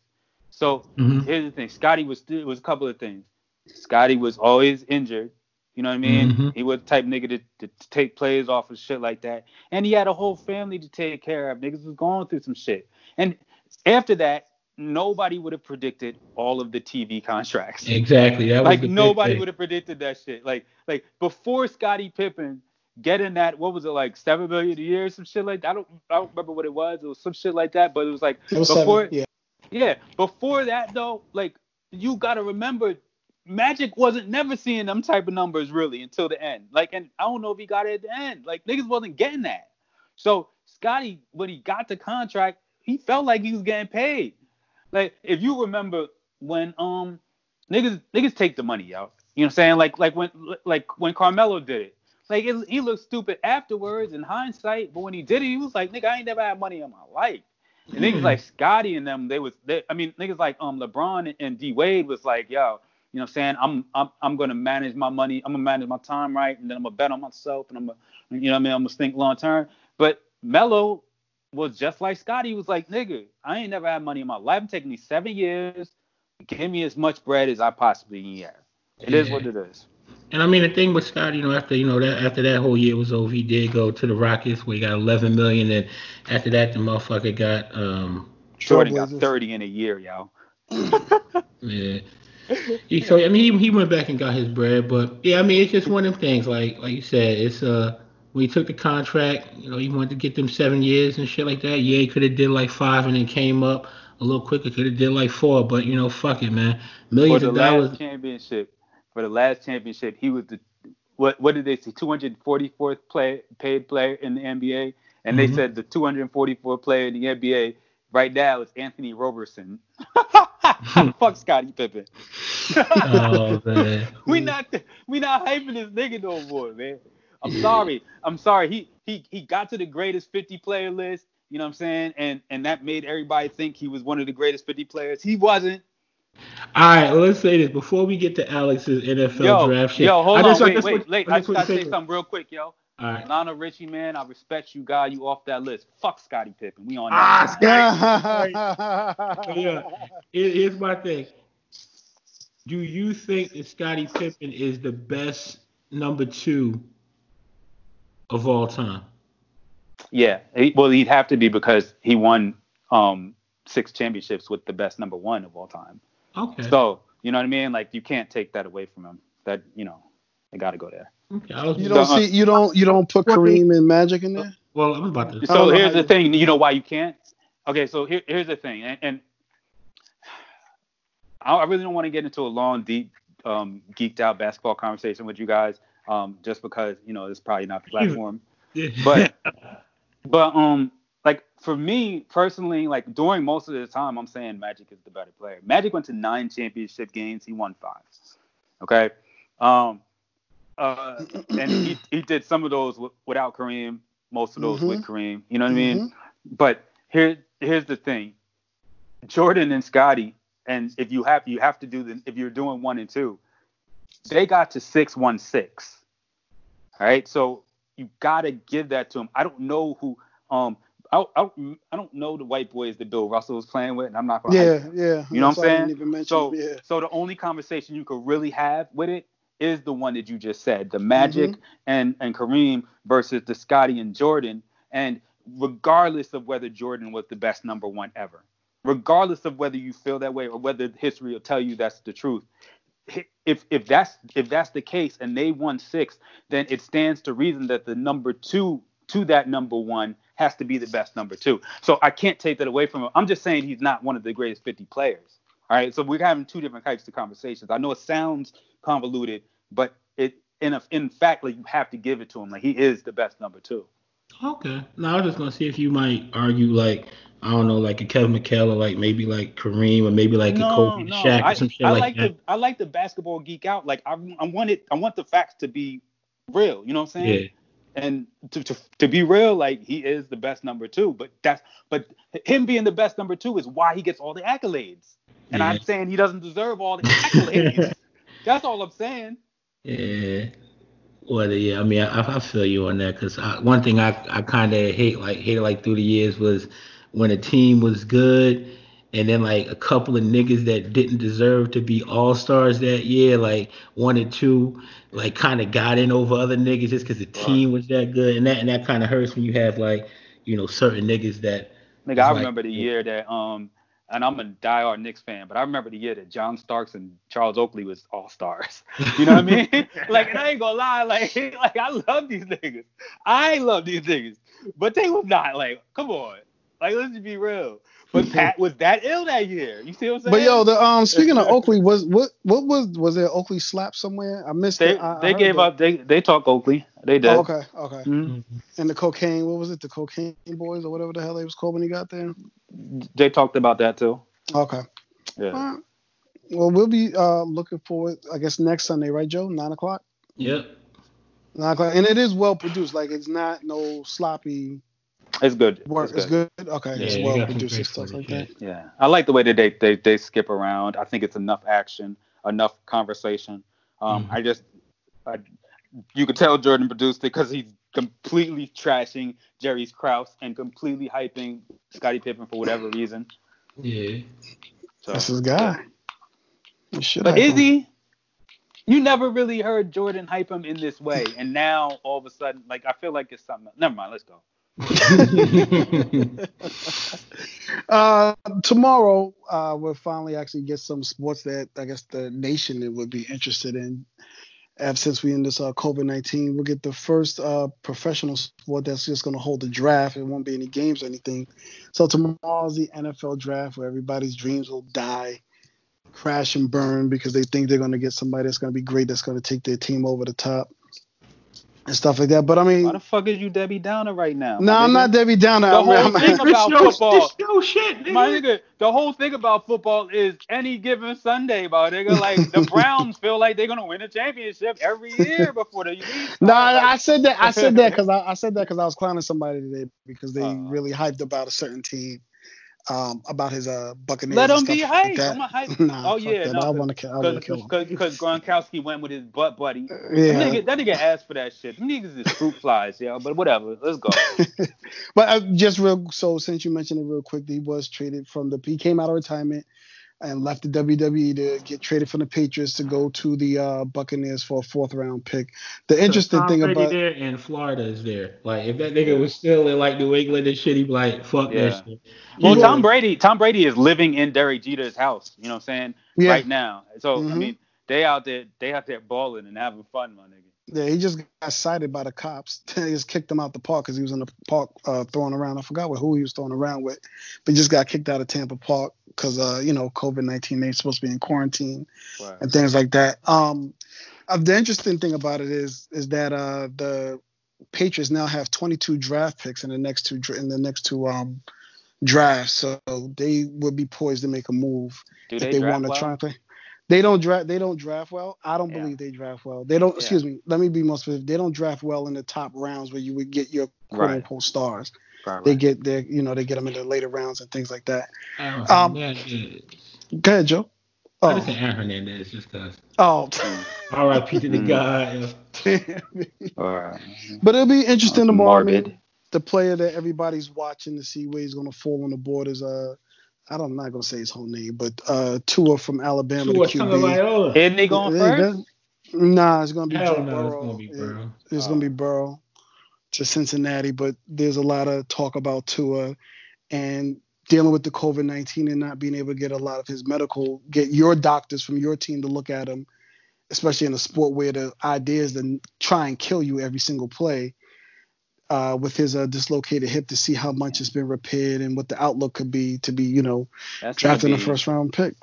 So Mhm. here's the thing. Scottie was it was a couple of things. Scottie was always injured. You know what I mean? Mhm. He was the type of nigga to, to, to take plays off of shit like that. And he had a whole family to take care of. Niggas was going through some shit. And after that, nobody would have predicted all of the TV contracts. Exactly. That Like the nobody would have predicted that shit. Like like before Scottie Pippen getting that, what was it like seven million a year, some shit like that. I don't I don't remember what it was. It was some shit like that, but it was like It was before seven, yeah. yeah, before that though, like you gotta remember, Magic wasn't never seeing them type of numbers really until the end. Like, and I don't know if he got it at the end. Like niggas wasn't getting that. So Scottie, when he got the contract, he felt like he was getting paid. Like if you remember when um niggas niggas take the money out. You know what I'm saying? Like like when like when Carmelo did it. Like it, he looked stupid afterwards in hindsight, but when he did it, he was like, nigga, I ain't never had money in my life. And niggas Hmm. like Scottie and them, they was, they, I mean, niggas like um LeBron and D Wade was like, yo, you know what I'm saying? I'm I'm I'm gonna manage my money, I'm gonna manage my time right, and then I'm gonna bet on myself, and I'm gonna, you know what I mean? I'm gonna think long term. But Melo was just like Scottie. He was like, nigga, I ain't never had money in my life. It's taking me seven years. Give me as much bread as I possibly can have. It is Yeah. what it is. And I mean the thing with Scott, you know, after you know that after that whole year was over, he did go to the Rockets where he got 11 million, and after that the motherfucker got um Jordan got 30 in a year, yo. yeah. He, so I mean he, he went back and got his bread, but yeah, I mean it's just one of them things. Like like you said, it's uh when he took the contract, you know, he wanted to get them seven years and shit like that. Yeah, he could have did like five and then came up a little quicker. Could have did like four, but you know, fuck it, man. Millions of dollars. last championship, for the last championship, he was the what what did they say? 244th play, paid player in the NBA, and they Mhm. said the 244th player in the NBA right now is Anthony Roberson. Fuck Scottie Pippen. Oh man. we not we not hyping this nigga no more, man. I'm sorry. I'm sorry. He he he got to the greatest 50 player list. You know what I'm saying? And and that made everybody think he was one of the greatest 50 players. He wasn't. All right, let's say this before we get to Alex's NFL Yo, draft shit. yo, hold I on, just- I wait, just wait, wait. I I just just want gotta to say say- something real quick, yo. All right. Lionel Richie, man, I respect you, God. You off that list. Fuck Scottie Pippen. We on that. Ah, that. yeah. Here- Here's my thing. Do you think that Scottie Pippen is the best number two of all time? Yeah. He, well, he'd have to be because he won um six championships with the best number one of all time. Okay. So you know what I mean? Like you can't take that away from him. That you know, they got to go there. okay. Was You don't So, see you don't you don't put Kareem and Magic in there. well, I'm about to. So here's the you- thing. You know why you can't? Okay, so here, here's the thing, and, and I, I really don't want to get into a long, deep, um, geeked out basketball conversation with you guys, um, just because you know it's probably not the platform. But but um, like for me personally, like during most of the time, I'm saying Magic is the better player. Magic went to nine championship games. He won five. Okay. Um. Uh, and he, he did some of those w- without Kareem, most of those with Kareem. You know what I mean? But here here's the thing. Jordan and Scottie, and if you have you have to do the if you're doing one and two, they got to six one six. All right, so you gotta give that to him. I don't know who um I, I, I don't know the white boys that Bill Russell was playing with, and I'm not gonna Yeah, yeah. You know what I'm That's why I saying? didn't even mention So, yeah. so the only conversation you could really have with it is the one that you just said, the Magic Mm-hmm. and and Kareem versus the Scottie and Jordan, and regardless of whether Jordan was the best number one ever, regardless of whether you feel that way or whether history will tell you that's the truth. If if that's if that's the case and they won six, then it stands to reason that the number two to that number one has to be the best number two. So I can't take that away from him. I'm just saying he's not one of the greatest 50 players. All right. So we're having two different types of conversations. I know it sounds convoluted, but it in a, in fact, like you have to give it to him. Like he is the best number two. Okay. Now I was just gonna see if you might argue like I don't know, like a Kevin McHale or like maybe like Kareem or maybe like a Kobe Shaq I, or some shit I like, like that. the I like the basketball geek out. Like I I want it I want the facts to be real. You know what I'm saying? yeah. and to, to to be real, like he is the best number two. But that's but him being the best number two is why he gets all the accolades. And Yeah. I'm saying he doesn't deserve all the accolades. that's all I'm saying. Yeah. Well, yeah. I mean, I, I feel you on that because one thing I, I kind of hate like hated like through the years was when a team was good and then like a couple of niggas that didn't deserve to be all stars that year, like one or two, like kind of got in over other niggas just because the team was that good, and that and that kind of hurts when you have like you know certain niggas that. Nigga, I Like- remember the year that um and I'm a diehard Knicks fan, but I remember the year that John Starks and Charles Oakley was all stars. You know what I mean? like, and I ain't gonna lie, like, like I love these niggas. I love these niggas, but they was not like, come on, like let's just be real. But Pat was that ill that year. You see what I'm saying? But yo, the um speaking of Oakley, was what what was was there Oakley slap somewhere? I missed they it. I, I they heard gave that. up. They they talk Oakley. They did. Oh, okay, okay. Mhm. And the cocaine, what was it? The cocaine boys or whatever the hell they was called when he got there. They talked about that too. Okay. Yeah. Alright. Well, we'll be uh looking forward. I guess next Sunday, right, Joe? Nine o'clock. Yep. Nine o'clock, and it is well produced. Like it's not no sloppy It's good. work. It's good. Okay, Yeah, it's well produced stuff like that. Yeah, I like the way that they, they they skip around. I think it's enough action, enough conversation. Um, Mhm. I just, I, you could tell Jordan produced it because he's completely trashing Jerry's Krause and completely hyping Scottie Pippen for whatever reason. Yeah. So, That's his guy. Should but have is he? you never really heard Jordan hype him in this way, and now all of a sudden, like I feel like it's something. Never mind. Let's go. uh, tomorrow, uh, we'll finally actually get some sports that I guess the nation would be interested in. And since we in this uh, COVID nineteen, we'll get the first uh, professional sport that's just going to hold the draft. It won't be any games or anything. So tomorrow's the NFL draft, where everybody's dreams will die, crash and burn because they think they're going to get somebody that's going to be great, that's going to take their team over the top and stuff like that. But I mean, why the fuck is you Debbie Downer right now? No, I'm not Debbie Downer. The whole thing about football, no shit, nigga. my nigga. The whole thing about football is any given Sunday, my nigga. Like the Browns feel like they're gonna win a championship every year before the league. No, nah, like, I said that. I said that because I, I, said that because I was clowning somebody today because they uh, really hyped about a certain team um, about his uh Buccaneers. Let him be hype. Like I'm a hype. nah, oh yeah, no, I want to. I want to kill him because Gronkowski went with his butt buddy. Yeah, that nigga, that nigga asked for that shit. Them niggas is fruit flies, yeah. But whatever, let's go. but uh, just real. So since you mentioned it real quick, he was traded from the. He came out of retirement and left the WWE to get traded from the Patriots to go to the uh, Buccaneers for a fourth round pick. The interesting Tom thing Brady about there and Florida is there. Like if that nigga was still in like New England and shit, he'd be like, fuck Yeah. that shit. Well, Yeah. Tom Brady, Tom Brady is living in Derek Jeter's house. You know what I'm saying? Yeah. Right now. So I Mhm. mean, they out there, they out there balling and having fun, my nigga. Yeah, he just got cited by the cops. they just kicked him out the park because he was in the park uh, throwing around. I forgot what, who he was throwing around with, but he just got kicked out of Tampa Park because uh, you know COVID nineteen. They're supposed to be in quarantine Right. and things like that. Um, uh, the interesting thing about it is is that uh, the Patriots now have 22 draft picks in the next two in the next two um, drafts, so they would be poised to make a move Do if they, they, want to well? try and play. They don't draft. They don't draft well. I don't Yeah. believe they draft well. They don't. Yeah. Excuse me. Let me be more specific. They don't draft well in the top rounds where you would get your quote Right. unquote stars. Right, They get their, you know, they get them in the later rounds and things like that. Aaron Um, Hernandez. Go ahead, Joe. I just Oh, say Aaron Hernandez just cause. oh. R.I.P. to the Mm. guy. All right. but it'll be interesting tomorrow. I mean, the player that everybody's watching to see where he's going to fall on the board is uh, I don't, I'm not going to say his whole name, but uh, Tua from Alabama, Tua the QB. Tagovailoa. Isn't he going Yeah, first? Nah, it's going to be Hell Joe no, Burrow. it's gonna be Yeah. Burrow. It's Oh. going to be Burrow to Cincinnati, but there's a lot of talk about Tua and dealing with the COVID 19 and not being able to get a lot of his medical, get your doctors from your team to look at him, especially in a sport where the idea is to try and kill you every single play. Uh, with his uh, dislocated hip to see how much it's been repaired and what the outlook could be to be, you know, That's gonna drafting a first round pick.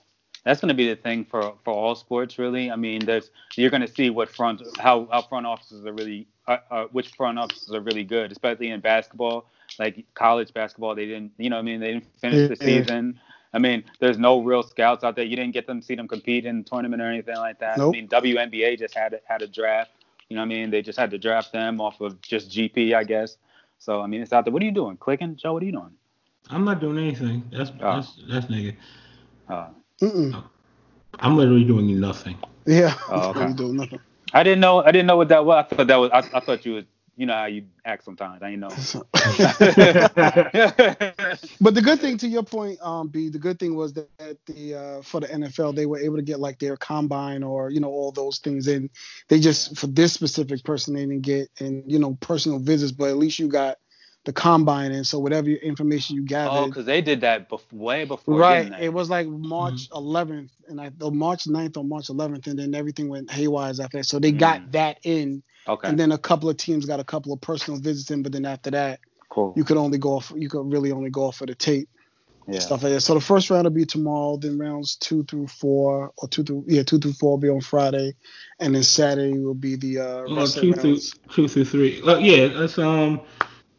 That's going to be the thing for for all sports, really. I mean, there's you're going to see what front how how front offices are really uh, uh, which front offices are really good, especially in basketball, like college basketball. They didn't, you know, I mean, they didn't finish the season. I mean, there's no real scouts out there. You didn't get them see them compete in tournament or anything like that. Nope. I mean, WNBA just had a- had a draft. You know, what I mean, they just had to draft them off of just GP, I guess. So I mean, it's out there. What are you doing? Clicking, Joe? What are you doing? I'm not doing anything. That's Oh. that's that's nigga. Uh, Mm-mm. I'm literally doing nothing. Yeah, Oh, okay. Doing nothing. I didn't know. I didn't know what that was. I thought that was. I, I thought you was. You know how you act sometimes. I didn't know. But the good thing, to your point, um, B, the good thing was that the uh, for the NFL they were able to get like their combine or you know all those things in. They just for this specific person they didn't get and you know personal visits, but at least you got the combine and So whatever your information you gathered. oh, gathered, because they did that bef- way before. right? didn't? It was like March 11th and I the March 9th or March 11th, and then everything went haywire after that. So they Mm. got that in, okay. and then a couple of teams got a couple of personal visits in, but then after that cool. you could only go off you could really only go off for the tape yeah. stuff like that. So the first round will be tomorrow, then rounds two through four, or two through yeah, two through four will be on Friday, and then Saturday will be the uh, Oh, rest of two through rounds. two through three. Uh, yeah, that's um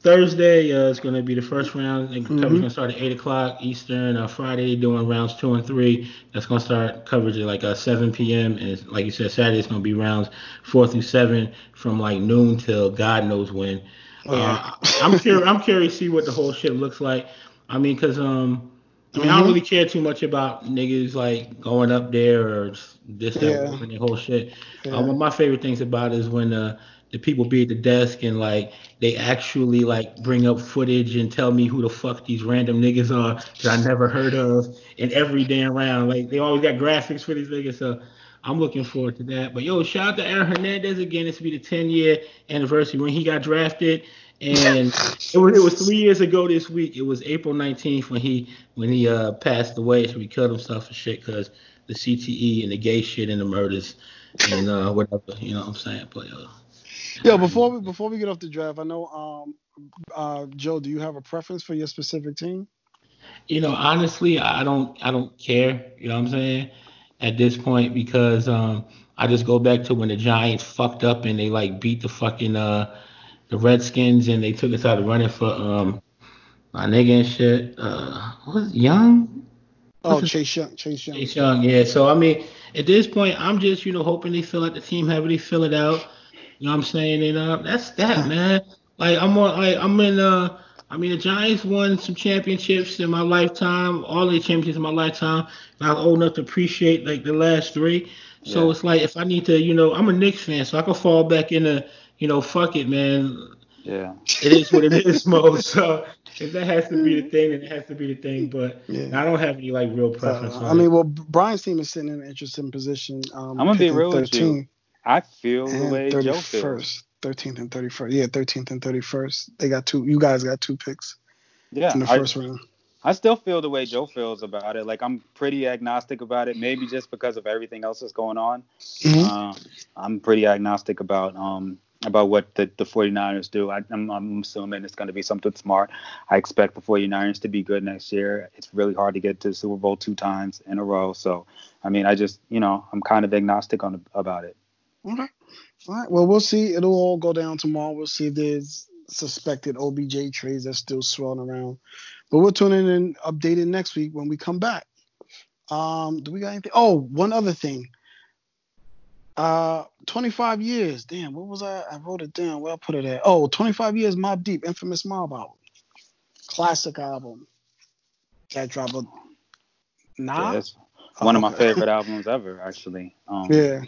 Thursday. Uh, is going to be the first round. The coverage Mhm. going to start at eight o'clock Eastern. Uh, Friday doing rounds two and three. That's going to start coverage at like uh, 7 p.m. And it's- like you said, Saturday it's going to be rounds four through seven from like noon till God knows when. Oh, yeah. Uh, I'm curious. I'm curious to see what the whole shit looks like. I mean, cause um, I mean, I don't Mhm. really care too much about niggas like going up there or this that Yeah. and the whole shit. Yeah. Uh, one of my favorite things about it is when uh, the people be at the desk and like they actually like bring up footage and tell me who the fuck these random niggas are that I never heard of in every damn round. Like they always got graphics for these niggas. So I'm looking forward to that. But yo, shout out to Aaron Hernandez again. This will be the 10 year anniversary when he got drafted. And it was it was three years ago this week. It was April 19th when he when he uh passed away. So he killed himself and shit because the CTE and the gay shit and the murders and uh whatever. You know what I'm saying? But uh, Yo, before we before we get off the draft, I know um uh Joe, do you have a preference for your specific team? you know, honestly, I don't I don't care. You know what I'm saying? At this point, because um, I just go back to when the Giants fucked up and they like beat the fucking uh the Redskins and they took us out of running for um my nigga and shit. Uh, what was it, Young? Oh, Chase Young, Chase Young. Chase Young, yeah. So I mean, at this point, I'm just you know hoping they fill out the team, however they fill it out. You know what I'm saying? And uh, that's that, man. Like I'm on, like I'm in. Uh, I mean, the Giants won some championships in my lifetime, all the championships in my lifetime. And I was old enough to appreciate like the last three. So Yeah. it's like if I need to, you know, I'm a Knicks fan, so I can fall back into, you know, fuck it, man. Yeah. It is what it is, Mo. So if that has to be the thing, then it has to be the thing. But Yeah. I don't have any like real preference. Uh, on I it. mean, well, Brian's team is sitting in an interesting position. Um, I'm gonna be picking real with you. 13 I feel the and way Joe feels. 13th and 31st. Yeah, 13th and 31st. They got two. You guys got two picks Yeah. in the I, first round. I still feel the way Joe feels about it. Like I'm pretty agnostic about it. Maybe just because of everything else that's going on. Mhm. Um, I'm pretty agnostic about um about what the, the 49ers do. I, I'm, I'm assuming it's going to be something smart. I expect the 49ers to be good next year. It's really hard to get to the Super Bowl two times in a row. So, I mean, I just, you know, I'm kind of agnostic on about it. Okay. All right. Well, we'll see. It'll all go down tomorrow. We'll see if there's suspected OBJ trades that's still swirling around. But we'll tune in and update it next week when we come back. Um, do we got anything? Oh, one other thing. Uh, 25 years. Damn, what was I? I wrote it down. Where I put it at? Oh, 25 years Mobb Deep, infamous Mob album. Classic album. That dropped a nah. Yeah, one of my. Okay. favorite albums ever, actually. Um, Yeah.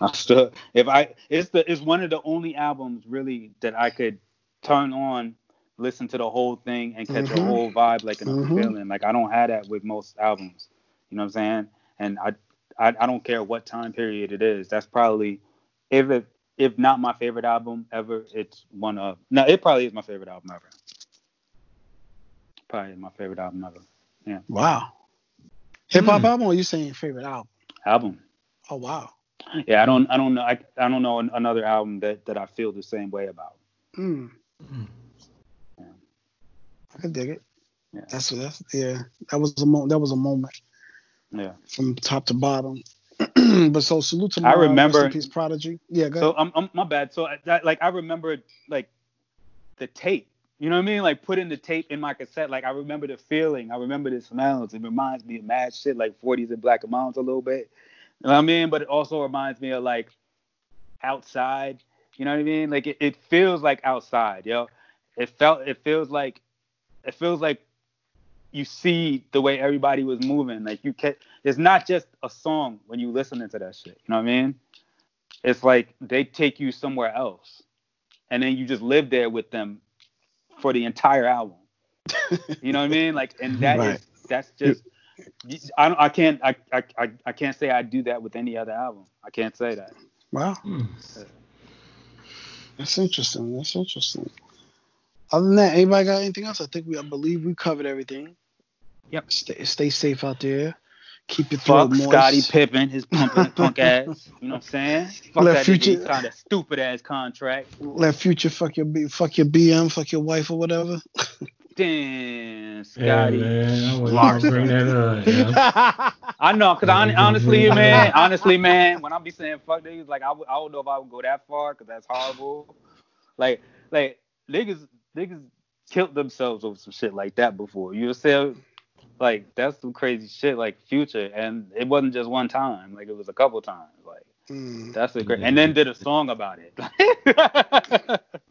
I still, if I, it's the, it's one of the only albums really that I could turn on, listen to the whole thing, and catch a Mhm. whole vibe, like another Mhm. feeling. Like I don't have that with most albums. You know what I'm saying? And I, I, I don't care what time period it is. That's probably, if it, if not my favorite album ever, it's one of. No, it probably is my favorite album ever. Probably is my favorite album ever. Yeah. Wow. Hip hop Hmm. album or you saying favorite album? Album. Oh wow. Yeah, I don't, I don't know, I, I don't know an- another album that that I feel the same way about. Mm. I can dig it. Yeah. That's that's yeah. That was a mo- that was a moment Yeah. from top to bottom. but so salute to I my remember- rest in peace prodigy. Yeah, So. I'm, I'm my bad. So I- that, like I remember like the tape. You know what I mean? Like putting the tape in my cassette. Like I remember the feeling. I remember the smells. It reminds me of mad shit like 40s and Black & Milds a little bit. You know what I mean? But it also reminds me of like outside. You know what I mean? Like it, it feels like outside, yo. It felt it feels like it feels like you see the way everybody was moving. Like you can it's not just a song when you listening to that shit. You know what I mean? It's like they take you somewhere else. And then you just live there with them for the entire album. You know what I mean? Like and that is Right. that's just I don't I can't I, I I I can't say I do that with any other album. I can't say that. wow, Mm. that's interesting. That's interesting. Other than that, anybody got anything else? I think we I believe we covered everything. Yep. Stay stay safe out there. Keep your throat Fuck moist. Scottie Pippen, his punk, punk ass. You know what I'm saying? Fuck Let that Future- kind of stupid ass contract. Let future fuck your fuck your BM, fuck your wife or whatever. Damn, Yeah, man. I wasn't bring that up. Yeah. I know, cause I, honestly, man, honestly, man, when I be saying fuck niggas, like I, I don't know if I would go that far, cause that's horrible. Like, like niggas, niggas killed themselves over some shit like that before. You know what Like that's some crazy shit, like Future, and it wasn't just one time. Like it was a couple times. Like Mm. that's a great, and then did a song about it.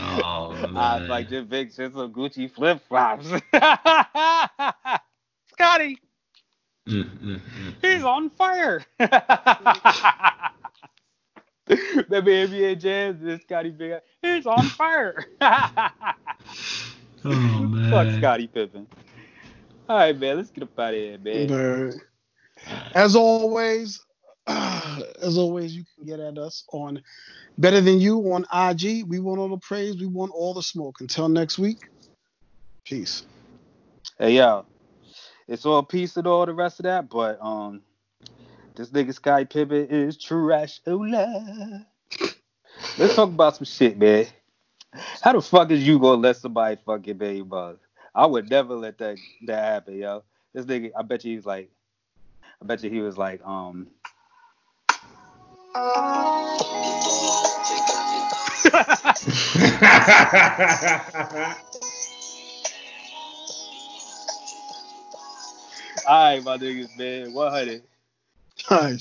Oh I was like, just big shit, some Gucci flip flops. Scottie. Mm, mm, mm. He's on fire. Maybe NBA Jams, this Scottie Big. He's on fire. Oh man. Fuck Scottie Pippen. All right, man. Let's get up out of here, man. But as always, as always, you can get at us on Better Than You on IG. We want all the praise. We want all the smoke. Until next week, peace. Hey y'all. it's all peace and all the rest of that, but um, this nigga Sky Pivot is trash. Let's talk about some shit, man. How the fuck is you gonna let somebody fuck your baby mother? I would never let that that happen, yo. This nigga, I bet you he's like, I bet you he was like, um. All right, my niggas, man. 100. All right.